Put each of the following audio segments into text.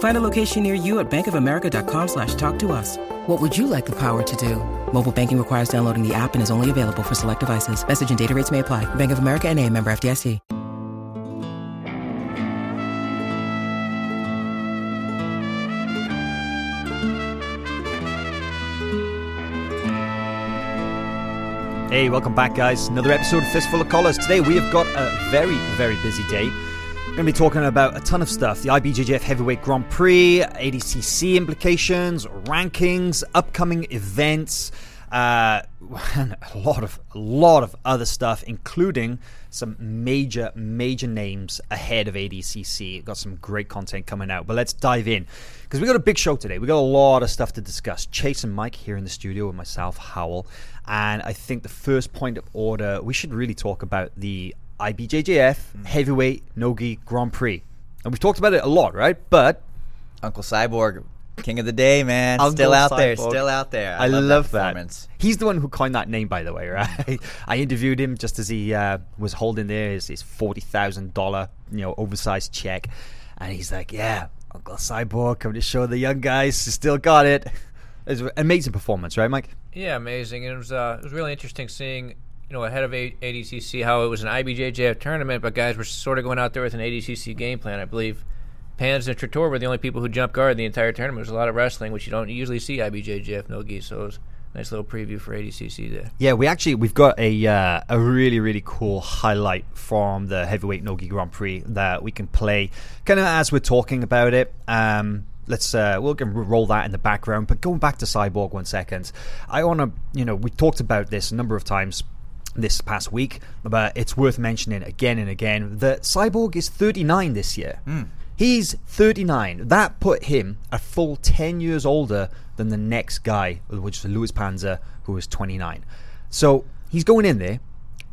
Find a location near you at bankofamerica.com slash talk to us. What would you like the power to do? Mobile banking requires downloading the app and is only available for select devices. Message and data rates may apply. Bank of America and a member FDIC. Hey, welcome back, guys. Another episode of Fistful of Collars. Today we have got a very, very busy day. Going to be talking about a ton of stuff the IBJJF Heavyweight Grand Prix, ADCC implications, rankings, upcoming events, uh, and a lot of a lot of other stuff, including some major major names ahead of ADCC. We've got some great content coming out, but let's dive in because we got a big show today. We got a lot of stuff to discuss. Chase and Mike here in the studio with myself, Howell, and I think the first point of order we should really talk about the IBJJF Hmm. Heavyweight Nogi Grand Prix, and we've talked about it a lot, right? But Uncle Cyborg, king of the day, man. Uncle still out there, still out there. I, love, that. performance. He's the one who coined that name, by the way, right? I interviewed him just as he uh, was holding there his, his forty thousand dollar, you know, oversized check, and he's like, "Yeah, Uncle Cyborg, coming to show the young guys, he still got it." It was an amazing performance, right, Mike? Yeah, amazing. It was uh, it was really interesting seeing you know ahead of ADCC how it was an IBJJF tournament, but guys were sort of going out there with an ADCC game plan. I believe Panza and Trator were the only people who jumped guard the entire tournament. There was a lot of wrestling, which you don't usually see IBJJF no gi. So it was a nice little preview for ADCC there. Yeah, we actually we've got a uh, a really really cool highlight from the heavyweight Nogi Grand Prix that we can play kind of as we're talking about it. Um, let's uh, we'll roll that in the background. But going back to Cyborg one second, I want to you know we talked about this a number of times this past week, but it's worth mentioning again and again that Cyborg is 39 this year. Hmm. He's 39. That put him a full 10 years older than the next guy, which is Luiz Panza, who is 29. So he's going in there.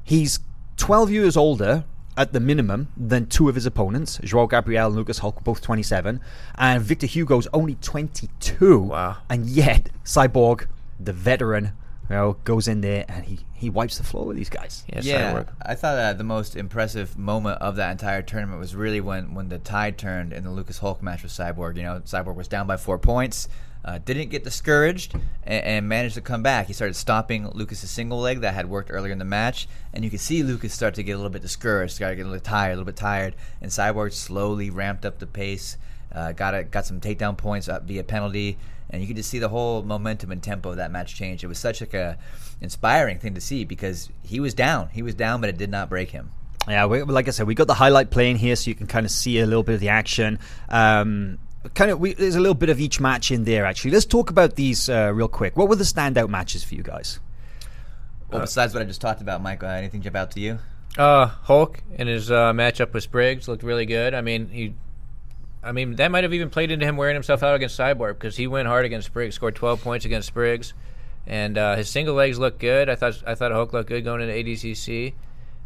He's 12 years older at the minimum than two of his opponents. Joao Gabriel and Lucas Hulk both 27. And Victor Hugo's only 22. Wow. And yet, Cyborg, the veteran, you know, goes in there and he, he wipes the floor with these guys. Yeah, Yeah, I thought that the most impressive moment of that entire tournament was really when, when the tide turned in the Lucas Hulk match with Cyborg. You know, Cyborg was down by four points, uh, didn't get discouraged, and, and managed to come back. He started stopping Lucas's single leg that had worked earlier in the match, and you could see Lucas start to get a little bit discouraged, started to get a little tired, a little bit tired, and Cyborg slowly ramped up the pace, uh, got a, got some takedown points up via penalty, and you could just see the whole momentum and tempo of that match change. It was such like a inspiring thing to see because he was down, he was down, but it did not break him. Yeah, we, like I said, we got the highlight playing here, so you can kind of see a little bit of the action. Um, kind of, we, there's a little bit of each match in there. Actually, let's talk about these uh, real quick. What were the standout matches for you guys? Well, besides what I just talked about, Mike, uh, anything jump out to you? Uh, Hulk in his uh, matchup with Spriggs looked really good. I mean, he, I mean, that might have even played into him wearing himself out against Cyborg because he went hard against Spriggs, scored 12 points against Spriggs, and uh, his single legs looked good. I thought I thought Hulk looked good going into ADCC,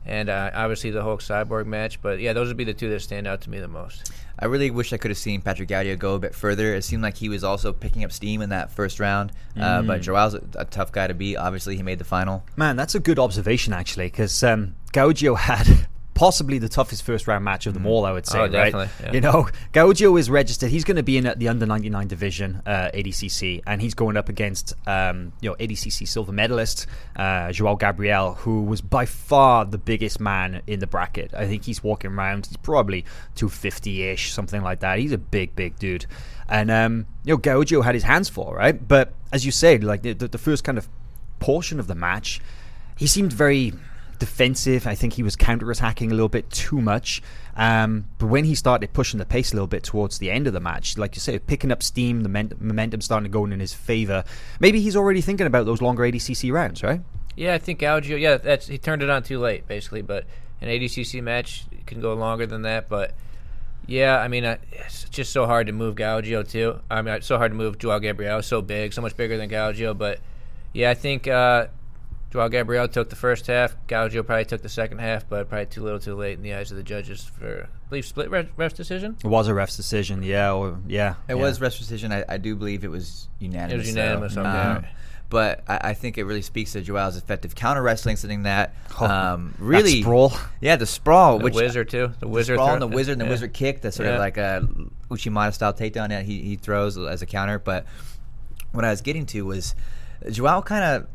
and uh, obviously the Hulk Cyborg match. But yeah, those would be the two that stand out to me the most. I really wish I could have seen Patrick Gaudio go a bit further. It seemed like he was also picking up steam in that first round, uh, but Joao's a, a tough guy to beat. Obviously, he made the final. Man, that's a good observation actually, because um, Gaudio had possibly the toughest first round match of them all. I would say, Oh, right? yeah. You know, Gaudio is registered. He's going to be in at the under ninety nine division uh, ADCC, and he's going up against um, you know ADCC silver medalist uh, Joao Gabriel, who was by far the biggest man in the bracket. I think he's walking around. He's probably two fifty ish, something like that. He's a big, big dude, and um, you know Gaudio had his hands full, right? But as you said, like the, the first kind of portion of the match, he seemed very defensive. I think he was counter-attacking a little bit too much. Um, but when he started pushing the pace a little bit towards the end of the match, like you said, picking up steam, the momentum starting to go in his favor. Maybe he's already thinking about those longer ADCC rounds, right? Yeah, I think Gaudio. Yeah, that's he turned it on too late, basically. But an ADCC match can go longer than that. But yeah, I mean, it's just so hard to move Gaudio too. I mean, it's so hard to move Joao Gabriel. So big, so much bigger than Gaudio. But yeah, I think uh, Joao Gabriel took the first half. Gaudio probably took the second half, but probably too little, too late in the eyes of the judges for, I believe, split ref, ref's decision. It was a ref's decision, yeah, or, yeah. It yeah. was ref's decision. I, I, do believe it was unanimous. It was unanimous. So. Um, but I, I, think it really speaks to Joao's effective counter wrestling, something that oh, um, really sprawl. Yeah, the sprawl, the which whizzer too, the whizzer sprawl and the whizzer and the yeah. whizzer kick. That's sort yeah. of like a Uchimata style takedown that he he throws as a counter. But what I was getting to was Joao kind of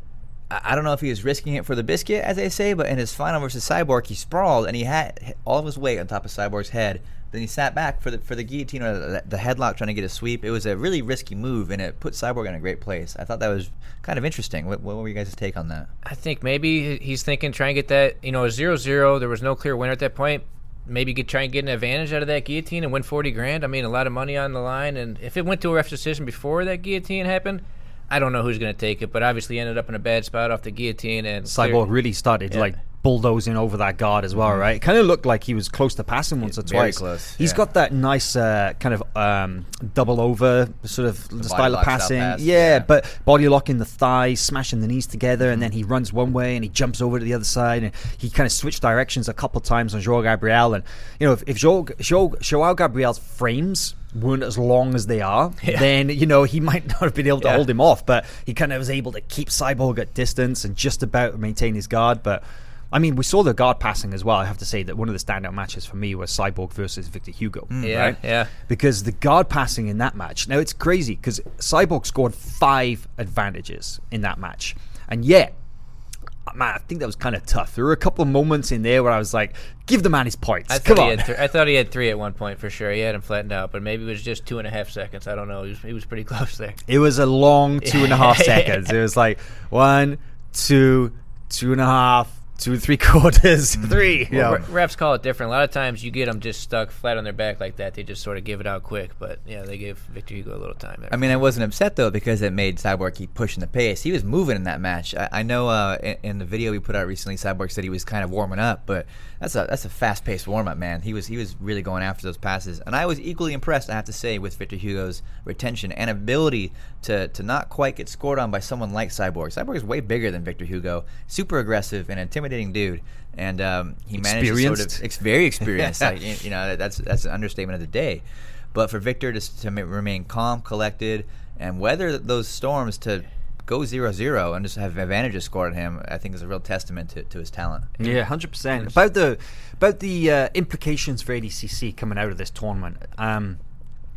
I don't know if he was risking it for the biscuit, as they say, but in his final versus Cyborg, he sprawled and he had all of his weight on top of Cyborg's head. Then he sat back for the for the guillotine or the, headlock, trying to get a sweep. It was a really risky move, and it put Cyborg in a great place. I thought that was kind of interesting. What, what were you guys' take on that? I think maybe he's thinking try and get that. You know, a zero zero. There was no clear winner at that point. Maybe get, try and get an advantage out of that guillotine and win forty grand. I mean, a lot of money on the line. And if it went to a ref decision before that guillotine happened, I don't know who's going to take it, but obviously ended up in a bad spot off the guillotine. And Cyborg really started yeah. like bulldozing over that guard as well, mm-hmm. right? It kind of looked like he was close to passing once or Very twice. Close. He's yeah. got that nice uh, kind of um, double over sort of the style of passing. Pass, yeah, yeah, but body locking the thighs, smashing the knees together, mm-hmm. and then he runs one way and he jumps over to the other side, and he kind of switched directions a couple times on Joao Gabriel. And you know, if, if Joao, Joao, Joao Gabriel's frames weren't as long as they are, yeah. then you know he might not have been able to yeah. hold him off. But he kind of was able to keep Cyborg at distance and just about maintain his guard. But I mean, we saw the guard passing as well. I have to say that one of the standout matches for me was Cyborg versus Victor Hugo. Mm, yeah, right? yeah. Because the guard passing in that match. Now it's crazy because Cyborg scored five advantages in that match, and yet man, I think that was kind of tough. There were a couple of moments in there where I was like, give the man his points. I Come on. Th- I thought he had three at one point for sure. He had him flattened out, but maybe it was just two and a half seconds. I don't know. He was, he was pretty close there. It was a long two and a half seconds. It was like one, two, two and a half, two and three quarters, mm. three. Well, refs call it different. A lot of times you get them just stuck flat on their back like that. They just sort of give it out quick. But yeah, they gave Victor Hugo a little time. I mean, I wasn't upset though because it made Cyborg keep pushing the pace. He was moving in that match. I, I know uh, in, in, the video we put out recently, Cyborg said he was kind of warming up, but that's a that's a fast paced warm up, man. He was he was really going after those passes, and I was equally impressed. I have to say with Victor Hugo's retention and ability to to not quite get scored on by someone like Cyborg. Cyborg is way bigger than Victor Hugo, super aggressive and intimidating dude and um, he managed to sort of ex- very experienced. like, you know, that's that's an understatement of the day. But for Victor to, to remain calm, collected, and weather those storms to go 0-0 and just have advantages scored at him, I think is a real testament to, to his talent. Yeah, hundred percent. About the about the uh, implications for ADCC coming out of this tournament. Um,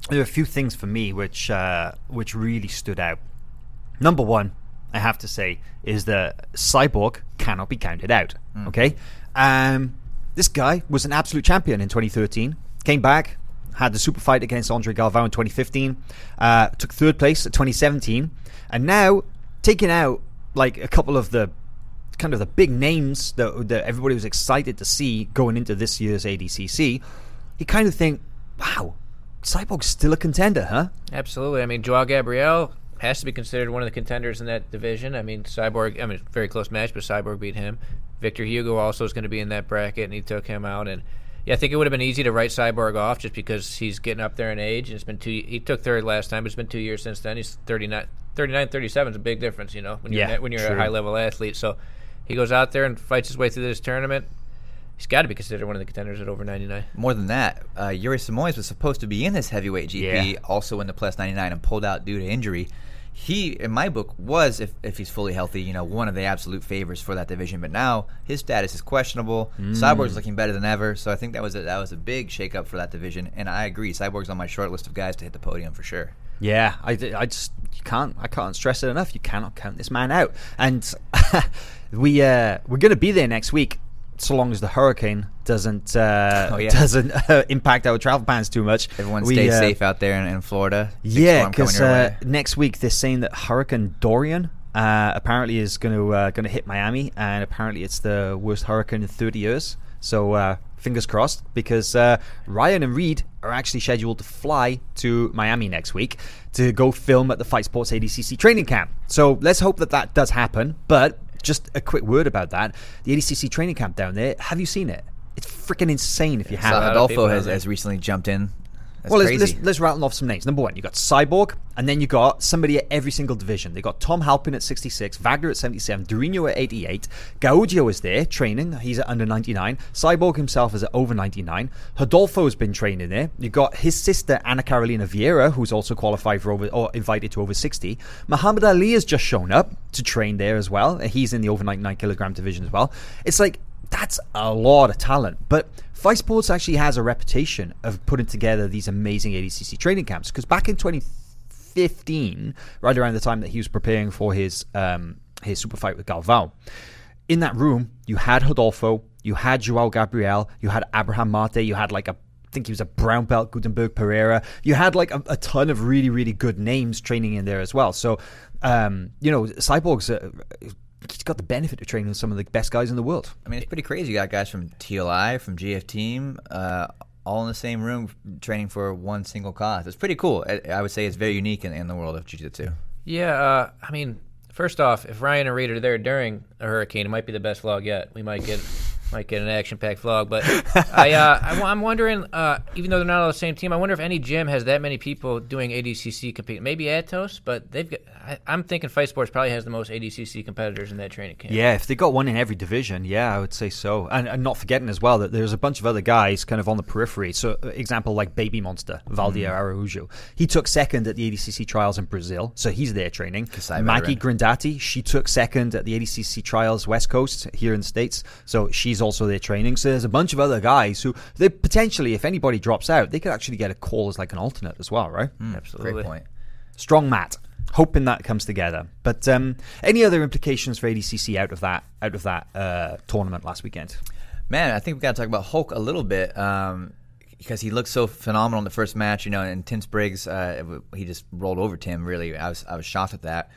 there are a few things for me which uh, which really stood out. Number one, I have to say, is that Cyborg cannot be counted out. Mm. Okay, um, this guy was an absolute champion in 2013. Came back, had the super fight against Andre Galvao in 2015. Uh, took third place at 2017, and now taking out like a couple of the kind of the big names that, that everybody was excited to see going into this year's ADCC. You kind of think, wow, Cyborg's still a contender, huh? Absolutely. I mean, Joao Gabriel has to be considered one of the contenders in that division. I mean, Cyborg. I mean, very close match, but Cyborg beat him. Victor Hugo also is going to be in that bracket, and he took him out. And yeah, I think it would have been easy to write Cyborg off just because he's getting up there in age. And it's been two. He took third last time, but it's been two years since then. He's 39, 39 37 is a big difference, you know, when you're yeah, when you're true. a high level athlete. So he goes out there and fights his way through this tournament he's got to be considered one of the contenders at over 99. More than that, uh, Yuri was supposed to be in this heavyweight GP, yeah. also in the plus 99, and pulled out due to injury he, in my book, was if, if he's fully healthy, you know, one of the absolute favors for that division. But now his status is questionable. Mm. Cyborg's looking better than ever, so I think that was a, that was a big shakeup for that division. And I agree, Cyborg's on my short list of guys to hit the podium for sure. Yeah, I, I just you can't I can't stress it enough. You cannot count this man out. And we uh, we're going to be there next week so long as the hurricane doesn't uh, oh, yeah. doesn't uh, impact our travel plans too much. Everyone we, stay uh, safe out there in, in Florida. Yeah, because uh, next week they're saying that Hurricane Dorian uh, apparently is going to uh, going to hit Miami, and apparently it's the worst hurricane in 30 years. So uh, fingers crossed, because uh, Ryan and Reed are actually scheduled to fly to Miami next week to go film at the Fight Sports ADCC training camp. So let's hope that that does happen. But just a quick word about that: the ADCC training camp down there. Have you seen it? It's freaking insane if you So haven't. Adolfo has, has recently jumped in. That's well, let's, let's, let's rattle off some names. Number one, you got Cyborg, and then you got somebody at every single division. They got Tom Halpin at 66, Wagner at 77, Dorino at 88, Gaudio is there training. He's at under 99. Cyborg himself is at over 99. Rodolfo has been training there. You got his sister Ana Carolina Vieira, who's also qualified for over or invited to over 60. Mahamed Aly has just shown up to train there as well. He's in the over 99 kilogram division as well. It's like that's a lot of talent. But Fight Sports actually has a reputation of putting together these amazing ADCC training camps because back in 2015, right around the time that he was preparing for his um, his super fight with Galvao, in that room you had Rodolfo, you had Joao Gabriel, you had Abraham Marte, you had like a I think he was a brown belt, Gutenberg Pereira. You had like a, a ton of really, really good names training in there as well. So, um, you know, Cyborg's he's got the benefit of training with some of the best guys in the world. I mean, it's pretty crazy. You got guys from TLI, from GF Team, uh, all in the same room training for one single cause. It's pretty cool. I, I would say it's very unique in, in the world of jiu-jitsu. Yeah, uh, I mean, first off, if Ryan and Reed are there during a hurricane, it might be the best vlog yet. We might get might get an action-packed vlog. But I, uh, I, am wondering, uh, even though they're not on the same team, I wonder if any gym has that many people doing ADCC competing. Maybe Atos, but they've got. I, I'm thinking Fight Sports probably has the most ADCC competitors in that training camp. Yeah, if they got one in every division, yeah, I would say so. And, and not forgetting as well that there's a bunch of other guys kind of on the periphery. So, uh, example like Baby Monster, Valdir Araújo. He took second at the ADCC trials in Brazil, so he's there training. Maggie. Grindatti, she took second at the ADCC trials West Coast here in the States, so she's also their training. So there's a bunch of other guys who they potentially, if anybody drops out, they could actually get a call as like an alternate as well, right? Absolutely. Great point. Strong mat. Hoping that comes together. But um, any other implications for ADCC out of that out of that uh, tournament last weekend? Man, I think we got to talk about Hulk a little bit um, because he looked so phenomenal in the first match. You know, and Tim Spriggs, uh, he just rolled over Tim. Really, I was I was shocked at that.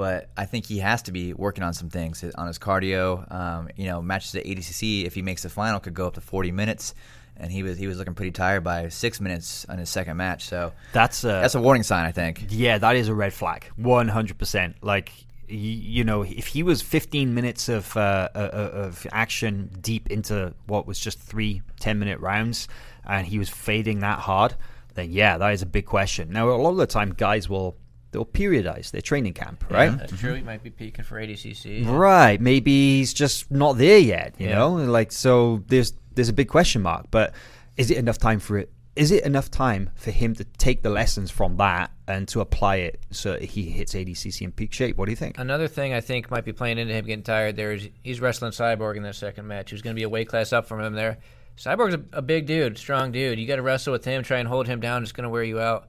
But I think he has to be working on some things on his cardio. Um, you know, matches at ADCC, if he makes the final, could go up to 40 minutes, and he was he was looking pretty tired by six minutes on his second match. So That's a, that's a warning sign, I think. yeah, that is a red flag, one hundred percent. Like you know, if he was fifteen minutes of uh, uh, of action deep into what was just three 10 minute rounds, and he was fading that hard, then yeah, that is a big question. Now, a lot of the time, guys will they'll periodize their training camp, right? That's true. He might be peaking for ADCC. Right. Maybe he's just not there yet, you Yeah. know? Like so there's there's a big question mark, but is it enough time for it? Is it enough time for him to take the lessons from that and to apply it so he hits ADCC in peak shape? What do you think? Another thing I think might be playing into him getting tired there is he's wrestling Cyborg in that second match, who's going to be a weight class up from him there. Cyborg's a, a big dude, strong dude. You got to wrestle with him, try and hold him down. It's going to wear you out.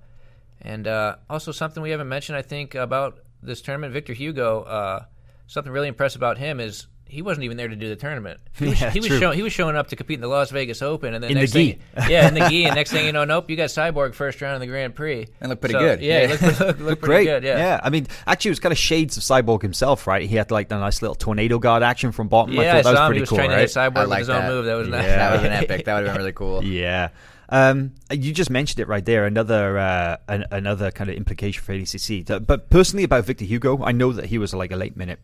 And uh, also something we haven't mentioned, I think, about this tournament, Victor Hugo. Uh, something really impressive about him is he wasn't even there to do the tournament. He was, Yeah, he was, show, he was showing up to compete in the Las Vegas Open, and then In the next gi. thing, yeah, in the gi. And next thing you know, nope, you got Cyborg first round in the Grand Prix. And looked pretty So, good. Yeah, he Yeah. looked, looked, looked Great. pretty good. Yeah. I mean, actually, it was kind of shades of Cyborg himself, right? He had like the nice little tornado guard action from bottom. I Yeah, thought I that was saw him. pretty He was cool, trying right? to hit Cyborg I with his that. own move. That was nice. Yeah. That would have been epic. That would have been really cool. Yeah. Um, you just mentioned it right there. Another uh, an, another kind of implication for ADCC. But personally, about Victor Hugo, I know that he was like a late minute,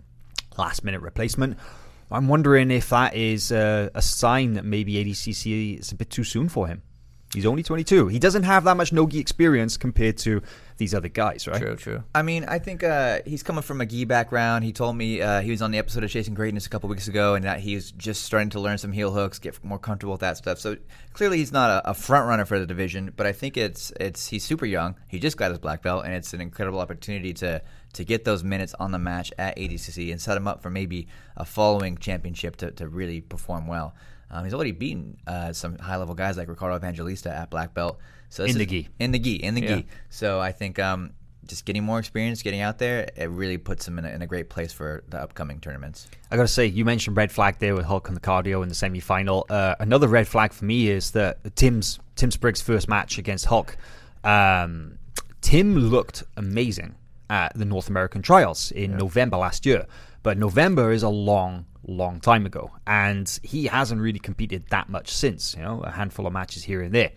last minute replacement. I'm wondering if that is a sign that maybe ADCC is a bit too soon for him. He's only 22. He doesn't have that much nogi experience compared to these other guys, right? True, true. I mean, I think uh, he's coming from a gi background. He told me uh, he was on the episode of Chasing Greatness a couple weeks ago, and that he's just starting to learn some heel hooks, get more comfortable with that stuff. So clearly, he's not a, a front runner for the division, but I think it's it's he's super young. He just got his black belt, and it's an incredible opportunity to to get those minutes on the match at ADCC and set him up for maybe a following championship to, to really perform well. Um, he's already beaten uh, some high level guys like Ricardo Evangelista at black belt. So In the is- gi. in the gi, in the Yeah. gi. So I think um, just getting more experience, getting out there, it really puts him in a, in a great place for the upcoming tournaments. I got to say, you mentioned red flag there with Hulk and the cardio in the semi final. Uh, another red flag for me is that Tim's Tim Spriggs' first match against Hulk. Um, Tim looked amazing. at the North American trials in November last year. But November is a long, long time ago, and he hasn't really competed that much since. You know, a handful of matches here and there,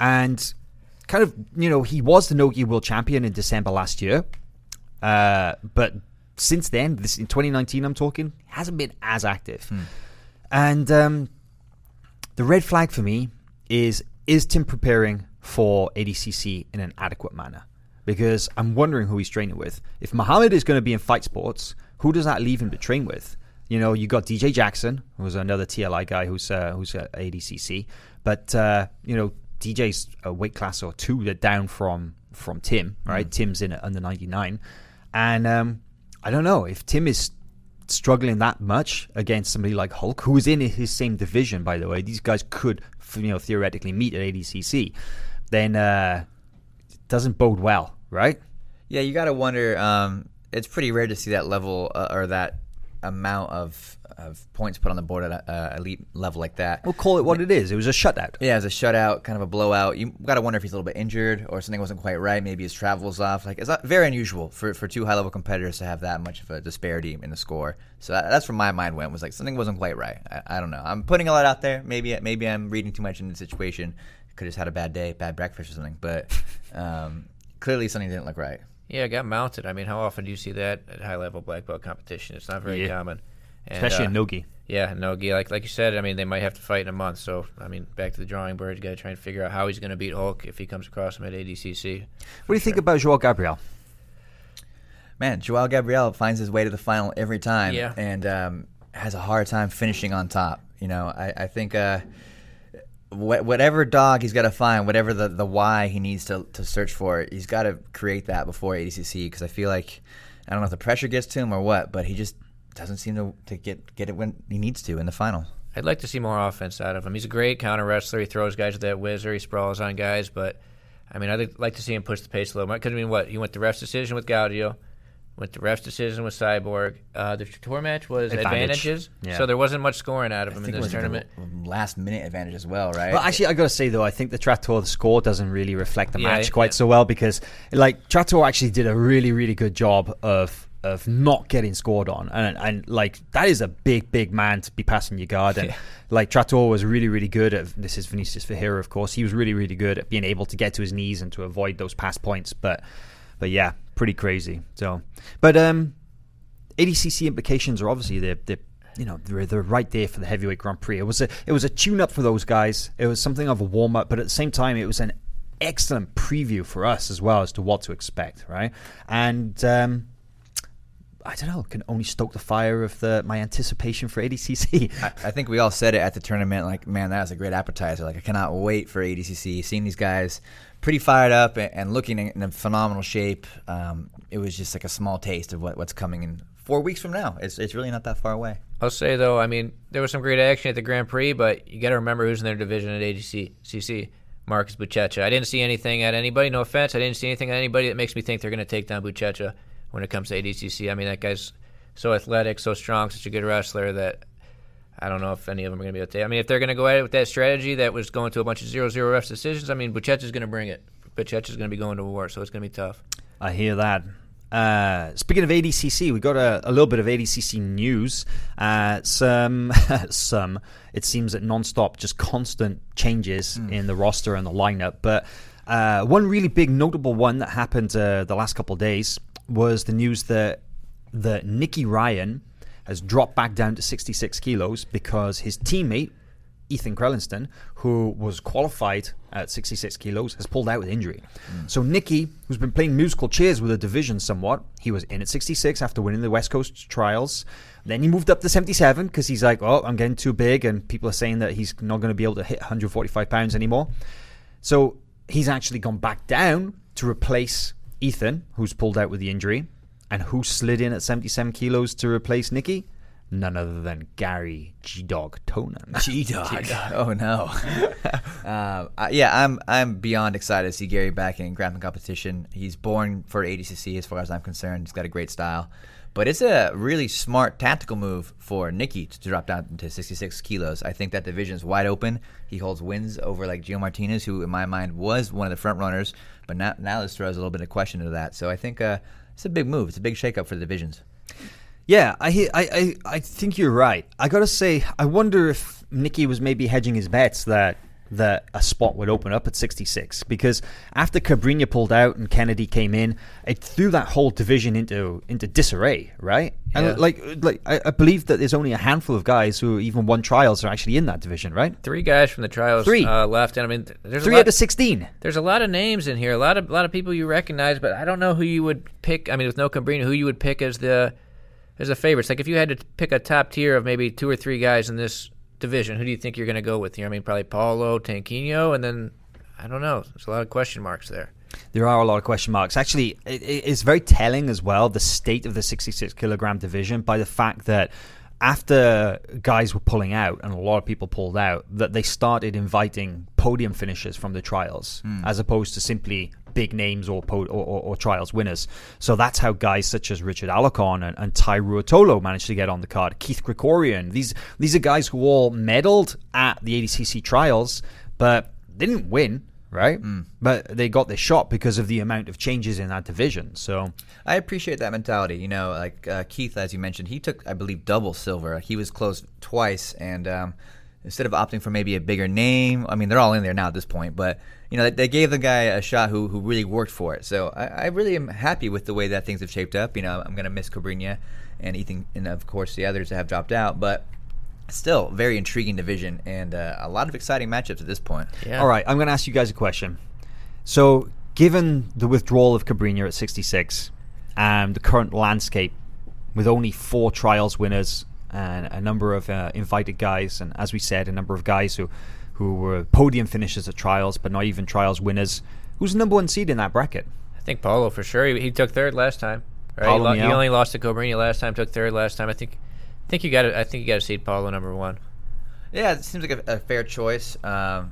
and kind of, you know, he was the Nogi World Champion in December last year, uh, but since then, this in 2019, I'm talking, hasn't been as active, and um, the red flag for me is is Tim preparing for ADCC in an adequate manner? Because I'm wondering who he's training with. If Mahamed is going to be in fight sports, who does that leave him to train with? You know, you got DJ Jackson, who's another TLI guy who's uh, who's at ADCC, but uh, you know DJ's a weight class or two down from from Tim, right? Tim's in at under 99, and um, I don't know if Tim is struggling that much against somebody like Hulk, who is in his same division, by the way. These guys could, you know, theoretically meet at ADCC. Then uh, it doesn't bode well, right? Yeah, you got to wonder. Um, it's pretty rare to see that level uh, or that amount of of points put on the board at a uh, elite level like that. We'll call it what it is. It was a shutout. Yeah, it's a shutout, kind of a blowout. You got to wonder if he's a little bit injured or something wasn't quite right. Maybe his travel's off. Like it's not very unusual for, for two high level competitors to have that much of a disparity in the score. So that, that's where my mind went. Was like something wasn't quite right. I, I don't know. I'm putting a lot out there. Maybe maybe I'm reading too much into the situation. Could have just had a bad day, bad breakfast or something. But um, clearly something didn't look right. Yeah, got mounted. I mean, how often do you see that at high level black belt competition? It's not very Yeah. common. And, Especially uh, in Nogi. Yeah, Nogi. Like like you said, I mean, they might have to fight in a month. So I mean, back to the drawing board. You got to try and figure out how he's going to beat Hulk if he comes across him at ADCC. What do you think about Joao Gabriel? Man, Joao Gabriel finds his way to the final every time, Yeah. and um, has a hard time finishing on top. You know, I, I think uh, whatever dog he's got to find, whatever the, the why he needs to, to search for, he's got to create that before ADCC. Because I feel like I don't know if the pressure gets to him or what, but he just doesn't seem to, to get get it when he needs to in the final. I'd like to see more offense out of him. He's a great counter wrestler. He throws guys with that whizzer. He sprawls on guys. But, I mean, I'd like to see him push the pace a little more. Because, I mean, what? He went the ref's decision with Gaudio, went the ref's decision with Cyborg. Uh, the tour match was Advantage. advantages. Yeah. So there wasn't much scoring out of I him think in it this was tournament. the last minute advantage as well, right? Well, actually, I gotta say though, I think the Trator score doesn't really reflect the Yeah, match quite yeah. so well because, like, Trator actually did a really, really good job of of not getting scored on, and and like that is a big, big man to be passing your guard, and like Trator was really, really good at. This is Vinicius Ferreira, of course. He was really, really good at being able to get to his knees and to avoid those pass points, but but yeah, pretty crazy. So, but um, ADCC implications are obviously they're, they're you know they're, they're right there for the heavyweight Grand Prix. It was a it was a tune up for those guys. It was something of a warm up, but at the same time, it was an excellent preview for us as well as to what to expect, right? And um, I don't know, can only stoke the fire of the my anticipation for ADCC. I, I think we all said it at the tournament. Like, man, that was a great appetizer. Like, I cannot wait for ADCC. Seeing these guys pretty fired up and, and looking in, in a phenomenal shape. Um, it was just like a small taste of what, what's coming in four weeks from now. It's it's really not that far away. I'll say though, I mean, there was some great action at the Grand Prix, but you got to remember who's in their division at ADC CC. Marcus Buchecha. I didn't see anything at anybody. No offense, I didn't see anything at anybody that makes me think they're going to take down Buchecha when it comes to ADCC. I mean, that guy's so athletic, so strong, such a good wrestler that I don't know if any of them are going to be able to. I mean, if they're going to go at it with that strategy that was going to a bunch of zero-zero refs decisions, I mean, Buchecha's going to bring it. Buchecha's going to be going to war, so it's going to be tough. I hear that. Uh, speaking of ADCC, we got a, a little bit of ADCC news. Uh, some, some. It seems that non-stop, just constant changes in the roster and the lineup. But uh, one really big, notable one that happened uh, the last couple of days was the news that that Nicky Ryan has dropped back down to 66 kilos because his teammate Ethan Crelinsten, who was qualified at 66 kilos, has pulled out with injury. Mm. So Nicky, who's been playing musical chairs with the division somewhat, he was in at 66 after winning the West Coast trials. Then he moved up to 77 because he's like, oh, I'm getting too big, and people are saying that he's not going to be able to hit 145 pounds anymore. So he's actually gone back down to replace Ethan, who's pulled out with the injury, and who slid in at 77 kilos to replace Nicky? None other than Gary G Dog Tonon. G Dog. oh no. uh, I- yeah, I'm I'm beyond excited to see Gary back in grappling competition. He's born for ADCC, as far as I'm concerned. He's got a great style, but it's a really smart tactical move for Nicky to drop down to 66 kilos. I think that division is wide open. He holds wins over like Gio Martinez, who in my mind was one of the front runners, but now now this throws a little bit of question into that. So I think. Uh, it's a big move. It's a big shakeup for the divisions. Yeah, I, I I think you're right. I gotta say, I wonder if Nicky was maybe hedging his bets that that a spot would open up at 66 because after Cabrinha pulled out and Kennedy came in, it threw that whole division into into disarray, right? Yeah. And like like I, believe that there's only a handful of guys who even won trials are actually in that division, right? Three guys from the trials Three. Uh, left, and I mean, there's Three a lot, out of 16. there's a lot of names in here, a lot of a lot of people you recognize, but I don't know who you would pick. I mean, with no Cabrinha, who you would pick as the as the favorites. Like if you had to pick a top tier of maybe two or three guys in this division, who do you think you're going to go with here? I mean, probably Paulo, Tanquinho, and then I don't know. There's a lot of question marks there. There are a lot of question marks. Actually, it, it- it's very telling as well the state of the 66 kilogram division by the fact that after guys were pulling out and a lot of people pulled out, that they started inviting podium finishers from the trials hmm. as opposed to simply big names or, po- or, or, or trials winners. So that's how guys such as Richard Alarcon and, and Ty Ruotolo managed to get on the card. Keith Krikorian. These these are guys who all medaled at the ADCC trials, but didn't win right? But they got the shot because of the amount of changes in that division. So I appreciate that mentality. You know, like uh, Keith, as you mentioned, he took, I believe, double silver. He was close twice, and um, instead of opting for maybe a bigger name, I mean, they're all in there now at this point, but you know, they, they gave the guy a shot who, who really worked for it. So I, I really am happy with the way that things have shaped up. You know, I'm going to miss Cabrinha and Ethan, and of course the others that have dropped out, but. Still, very intriguing division and uh, a lot of exciting matchups at this point. Yeah. All right, I'm going to ask you guys a question. So, given the withdrawal of Cabrinha at 66 and the current landscape with only four trials winners and a number of uh, invited guys, and as we said, a number of guys who, who were podium finishers at trials but not even trials winners, who's the number one seed in that bracket? I think Paulo for sure. He, he took third last time. Right? Paulo he, lo- he only lost to Cabrinha last time. Took third last time. I think. I think you got. I think you got to seed Paulo number one. Yeah, it seems like a, a fair choice. Um,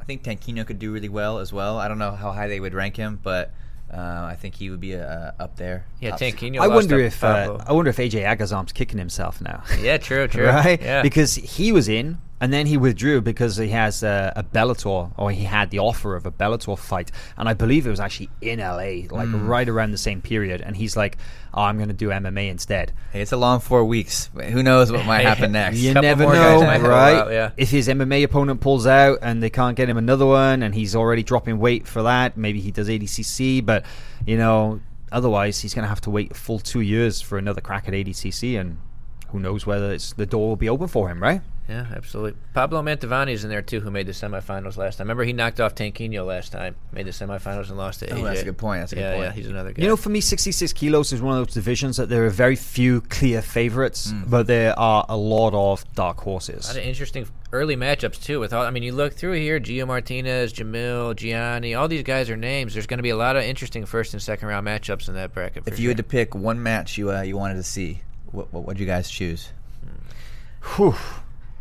I think Tanquinho could do really well as well. I don't know how high they would rank him, but uh, I think he would be uh, up there. Yeah, Tanquinho. I lost wonder to if uh, I wonder if AJ Agazarm's kicking himself now. yeah, true, true. right? Yeah. Because he was in, and then he withdrew because he has a, a Bellator, or he had the offer of a Bellator fight, and I believe it was actually in LA, like Hmm. right around the same period. And he's like, "Oh, I'm going to do MMA instead." Hey, it's a long four weeks. Who knows what might happen next? You Couple never know, guys might go right? out, yeah. If his MMA opponent pulls out and they can't get him another one, and he's already dropping weight for that, maybe he does ADCC. But you know, otherwise he's going to have to wait a full two years for another crack at ADCC, and who knows whether it's, the door will be open for him, right? Yeah, absolutely. Pablo Mantovani is in there too, who made the semifinals last time. Remember, he knocked off Tanquinho last time, made the semifinals and lost to Oh, AJ. that's a good point. That's a good yeah, point. yeah, he's another guy. You know, for me, 66 kilos is one of those divisions that there are very few clear favorites, Mm. but there are a lot of dark horses. a horses. lot of interesting early matchups too. With all, I mean, you look through here: Gio Martinez, Jamil, Gianni. All these guys are names. There's going to be a lot of interesting first and second round matchups in that bracket. For If sure. you had to pick one match you uh, you wanted to see, what what would you guys choose? Whew,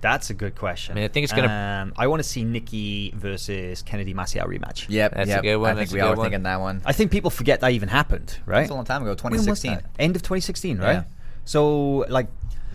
that's a good question. I mean, I think it's gonna- Um, I want to see Nicky versus Kennedy Maciel rematch. Yep, That's a yep. good one, I think that's we good all were one. thinking that one. I think people forget that even happened, right? That's a long time ago, When was 2016. that? End of 2016, right? Yeah. So, like,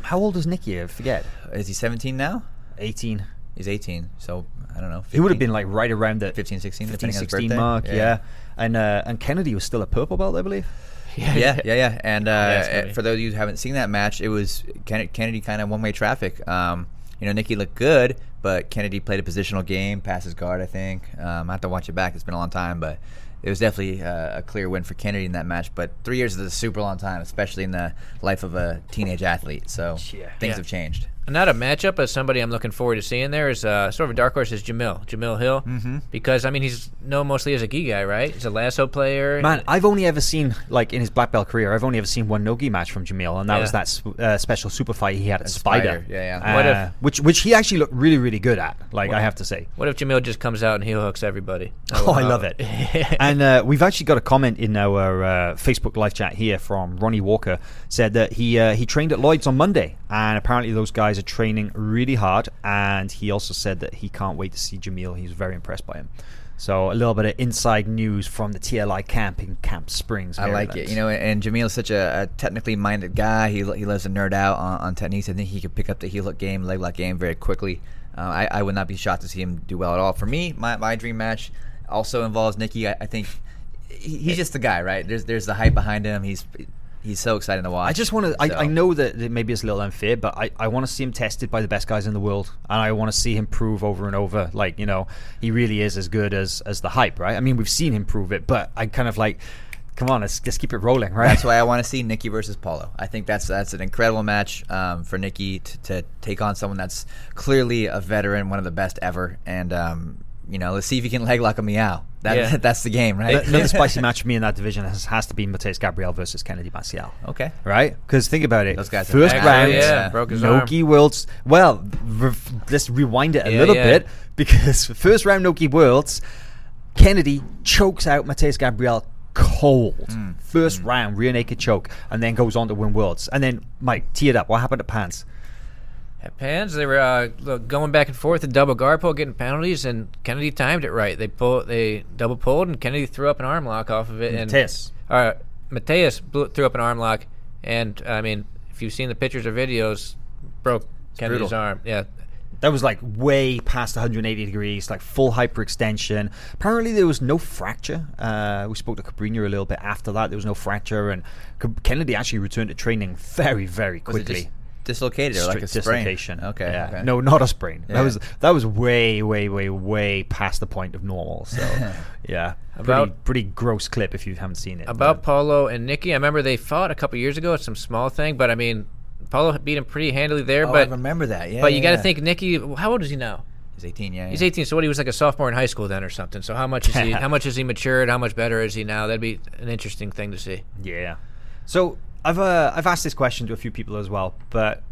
how old is Nicky? I forget. Is he 17 now? 18. He's 18, so I don't know. He would have been like right around the 15, 16, 15, depending on his 16 birthday. mark. Yeah. Yeah. And uh, and Kennedy was still a purple belt, I believe. yeah, yeah, yeah, yeah. And uh, Yeah, it's gonna be- for those of you who haven't seen that match, it was Kennedy kind of one way traffic. Um, you know, Nicky looked good, but Kennedy played a positional game, passed his guard. I think. Um, I have to watch it back. It's been a long time, but it was definitely uh, a clear win for Kennedy in that match. But three years is a super long time, especially in the life of a teenage athlete. So Yeah. things Yeah. have changed. Not a matchup, but somebody I'm looking forward to seeing there is uh, sort of a dark horse is Jamil, Jamil Hill, mm-hmm. because I mean he's known mostly as a gi guy, right? He's a lasso player. Man, I've only ever seen like in his black belt career, I've only ever seen one nogi match from Jamil, and that Yeah. was that uh, special super fight he had at Spider, Spider. yeah, yeah. What Uh, if- which which he actually looked really really good at. Like I have to say. What if Jamil just comes out and heel hooks everybody? Oh, I love it. and uh, we've actually got a comment in our uh, Facebook live chat here from Ronnie Walker. Said that he uh, he trained at Lloyd's on Monday, and apparently those guys are training really hard. And he also said that he can't wait to see Jamil. He's very impressed by him. So a little bit of inside news from the TLI camp in Camp Springs. I like it. You know, and Jamil is such a, a technically minded guy. He, he loves to nerd out on, on techniques. I think he could pick up the heel hook game, leg lock game very quickly. Uh, I, I would not be shocked to see him do well at all. For me, my, my dream match also involves Nicky. I, I think he, he's just the guy, right? There's there's the hype behind him. He's he's so exciting to watch. I just want to. So- I, I know that it maybe it's a little unfair, but I, I want to see him tested by the best guys in the world, and I want to see him prove over and over, like you know, he really is as good as as the hype, right? I mean, we've seen him prove it, but I kind of like, come on, let's just keep it rolling, right? That's why I want to see Nicky versus Paulo. I think that's that's an incredible match um, for Nicky to, to take on someone that's clearly a veteran, one of the best ever, and um, you know, let's see if you can leg lock a Miyao. That, Yeah. that's the game, right? Another spicy match for me in that division has, has to be Mateus Gabriel versus Kennedy Maciel. okay. Right? Because think about it. Those guys First round, Yeah, broke his arm. Worlds. Well, re- let's rewind it a Yeah, little yeah. bit because first round Nogi Worlds, Kennedy chokes out Mateus Gabriel cold. Mm. First round, rear naked choke, and then goes on to win Worlds. And then, Mike, tee it up. What happened to Pants? At Pans, they were uh, going back and forth, a double guard pull, getting penalties, and Kennedy timed it right. They pull, they double pulled, and Kennedy threw up an arm lock off of it. And Mateus. uh, Mateus blew, threw up an arm lock, and I mean, if you've seen the pictures or videos, broke Kennedy's brutal. arm. Yeah, That was like way past 180 degrees, like full hyperextension. Apparently, there was no fracture. Uh, we spoke to Cabrinha a little bit after that. There was no fracture, and Kennedy actually returned to training very, very quickly. Just dislocated or like a Strict sprain? dislocation. Okay. Yeah. okay. No, not a sprain. That was that was way, way, way, way past the point of normal. So, yeah, pretty, About- pretty gross clip if you haven't seen it. about Paulo and Nicky, I remember they fought a couple years ago. It's some small thing, but I mean, Paulo beat him pretty handily there. Oh, I remember that. Yeah. but you got to yeah. think Nicky. How old is he now? He's 18. Yeah. He's yeah. 18, so what? He was like a sophomore in high school then, or something. So how much is he? how much is he matured? How much better is he now? That'd be an interesting thing to see. Yeah. So I've uh, I've asked this question to a few people as well, but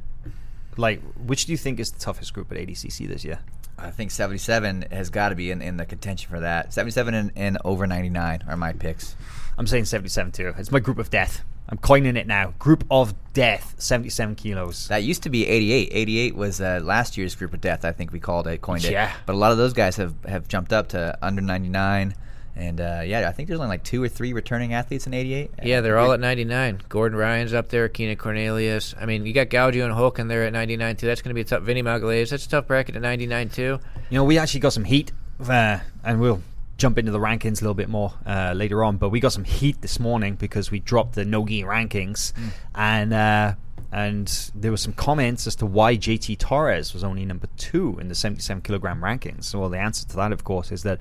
like, which do you think is the toughest group at ADCC this year? I think 77 has got to be in, in the contention for that. 77 and, and over 99 are my picks. I'm saying 77 too. It's my group of death. I'm coining it now. Group of death, 77 kilos. That used to be 88. 88 was uh, last year's group of death. I think we called it, coined it. Yeah. But a lot of those guys have, have jumped up to under 99. And uh, yeah, I think there's only like two or three returning athletes in 88. Yeah, they're all at 99. Gordon Ryan's up there. Keenan Cornelius. I mean, you got Gaudio and Hulk, and they're at 99 too. That's going to be a tough. Vinny Magalhães. That's a tough bracket at 99 too. You know, we actually got some heat, uh, and we'll jump into the rankings a little bit more uh, later on. But we got some heat this morning because we dropped the Nogi rankings, and uh, and there were some comments as to why JT Torres was only number two in the 77 kilogram rankings. So, well, the answer to that, of course, is that